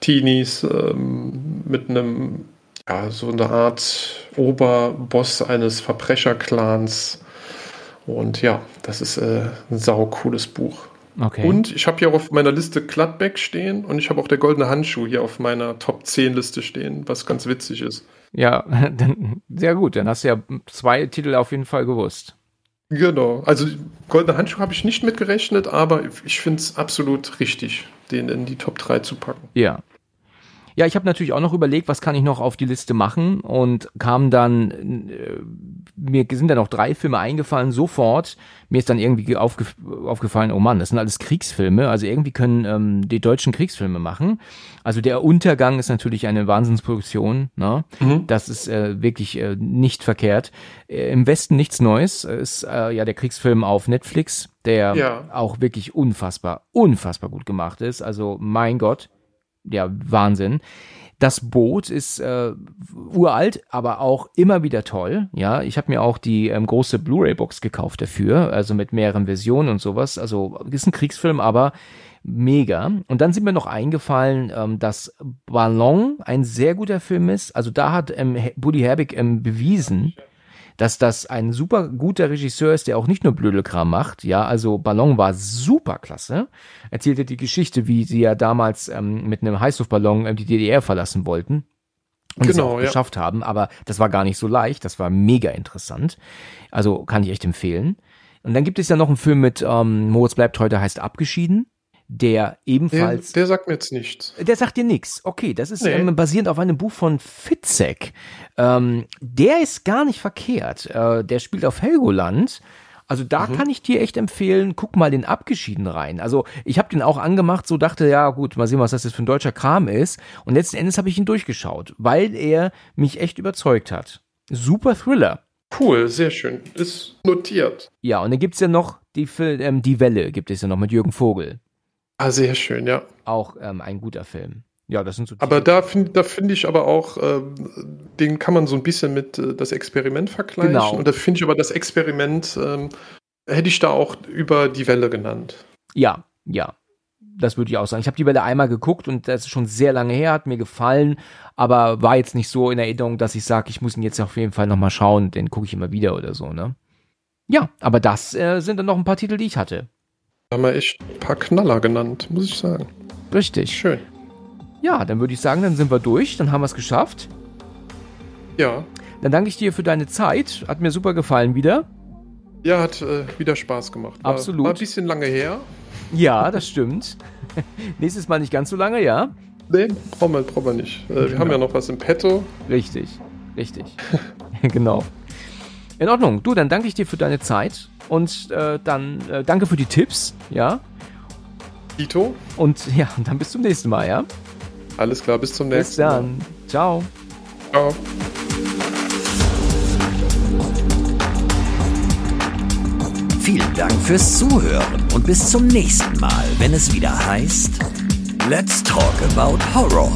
Teenies, ähm, mit einem ja, so eine Art Oberboss eines Verbrecherclans. Und ja, das ist äh, ein sau cooles Buch. Okay. Und ich habe hier auf meiner Liste Gladbeck stehen und ich habe auch der goldene Handschuh hier auf meiner Top 10 Liste stehen, was ganz witzig ist. Ja, dann, sehr gut. Dann hast du ja zwei Titel auf jeden Fall gewusst. Genau. Also goldene Handschuh habe ich nicht mitgerechnet, aber ich finde es absolut richtig, den in die Top 3 zu packen. Ja. Ja, ich habe natürlich auch noch überlegt, was kann ich noch auf die Liste machen und kam dann, äh, mir sind dann noch drei Filme eingefallen, sofort. Mir ist dann irgendwie aufge aufgefallen, oh Mann, das sind alles Kriegsfilme, also irgendwie können ähm, die deutschen Kriegsfilme machen. Also der Untergang ist natürlich eine Wahnsinnsproduktion, ne? Mhm. Das ist äh, wirklich äh, nicht verkehrt. Äh, Im Westen nichts Neues, ist äh, ja der Kriegsfilm auf Netflix, der ja. auch wirklich unfassbar, unfassbar gut gemacht ist. Also mein Gott, ja, Wahnsinn. Das Boot ist äh, uralt, aber auch immer wieder toll. Ja, ich habe mir auch die ähm, große Blu-ray-Box gekauft dafür, also mit mehreren Versionen und sowas. Also ist ein Kriegsfilm, aber mega. Und dann sind mir noch eingefallen, ähm, dass Ballon ein sehr guter Film ist. Also da hat ähm, Buddy Herbig ähm, bewiesen, dass das ein super guter Regisseur ist, der auch nicht nur Blödelkram macht. Ja, also Ballon war super klasse. Erzählte die Geschichte, wie sie ja damals ähm, mit einem Heißluftballon ähm, die DDR verlassen wollten. Und genau, es auch ja. geschafft haben, aber das war gar nicht so leicht, das war mega interessant. Also kann ich echt empfehlen. Und dann gibt es ja noch einen Film mit ähm, Moritz bleibt heute heißt Abgeschieden der ebenfalls. Der, der, sagt mir jetzt nichts. Der sagt dir nichts. Okay, das ist nee. ähm, basierend auf einem Buch von Fitzek. Ähm, der ist gar nicht verkehrt. Äh, der spielt auf Helgoland. Also da mhm. kann ich dir echt empfehlen, guck mal den Abgeschieden rein. Also ich habe den auch angemacht, so dachte, ja gut, mal sehen, was das jetzt für ein deutscher Kram ist. Und letzten Endes habe ich ihn durchgeschaut, weil er mich echt überzeugt hat. Super Thriller. Cool, sehr schön. Ist notiert. Ja, und dann gibt's ja noch die, ähm, die Welle, gibt es ja noch mit Jürgen Vogel. Ah, sehr schön, ja. Auch ähm, ein guter Film. Ja, das sind so. Aber da finde da finde ich aber auch, äh, den kann man so ein bisschen mit äh, das Experiment vergleichen. Genau. Und da finde ich aber das Experiment ähm, hätte ich da auch über die Welle genannt. Ja, ja. Das würde ich auch sagen. Ich habe die Welle einmal geguckt und das ist schon sehr lange her, hat mir gefallen, aber war jetzt nicht so in Erinnerung, dass ich sage, ich muss ihn jetzt auf jeden Fall nochmal schauen, den gucke ich immer wieder oder so, ne? Ja, aber das äh, sind dann noch ein paar Titel, die ich hatte. Haben wir echt ein paar Knaller genannt, muss ich sagen. Richtig. Schön. Ja, dann würde ich sagen, dann sind wir durch, dann haben wir es geschafft. Ja. Dann danke ich dir für deine Zeit. Hat mir super gefallen wieder. Ja, hat äh, wieder Spaß gemacht. War, Absolut. War ein bisschen lange her. Ja, das stimmt. Nächstes Mal nicht ganz so lange, ja? Nee, brauchen wir, brauchen wir nicht. Äh, wir genau. haben ja noch was im Petto. Richtig, richtig. genau. In Ordnung. Du, dann danke ich dir für deine Zeit und äh, dann äh, danke für die Tipps, ja. Tito. Und ja, dann bis zum nächsten Mal, ja. Alles klar, bis zum nächsten Mal. Bis dann. Mal. Ciao. Ciao. Vielen Dank fürs Zuhören und bis zum nächsten Mal, wenn es wieder heißt Let's Talk About Horror.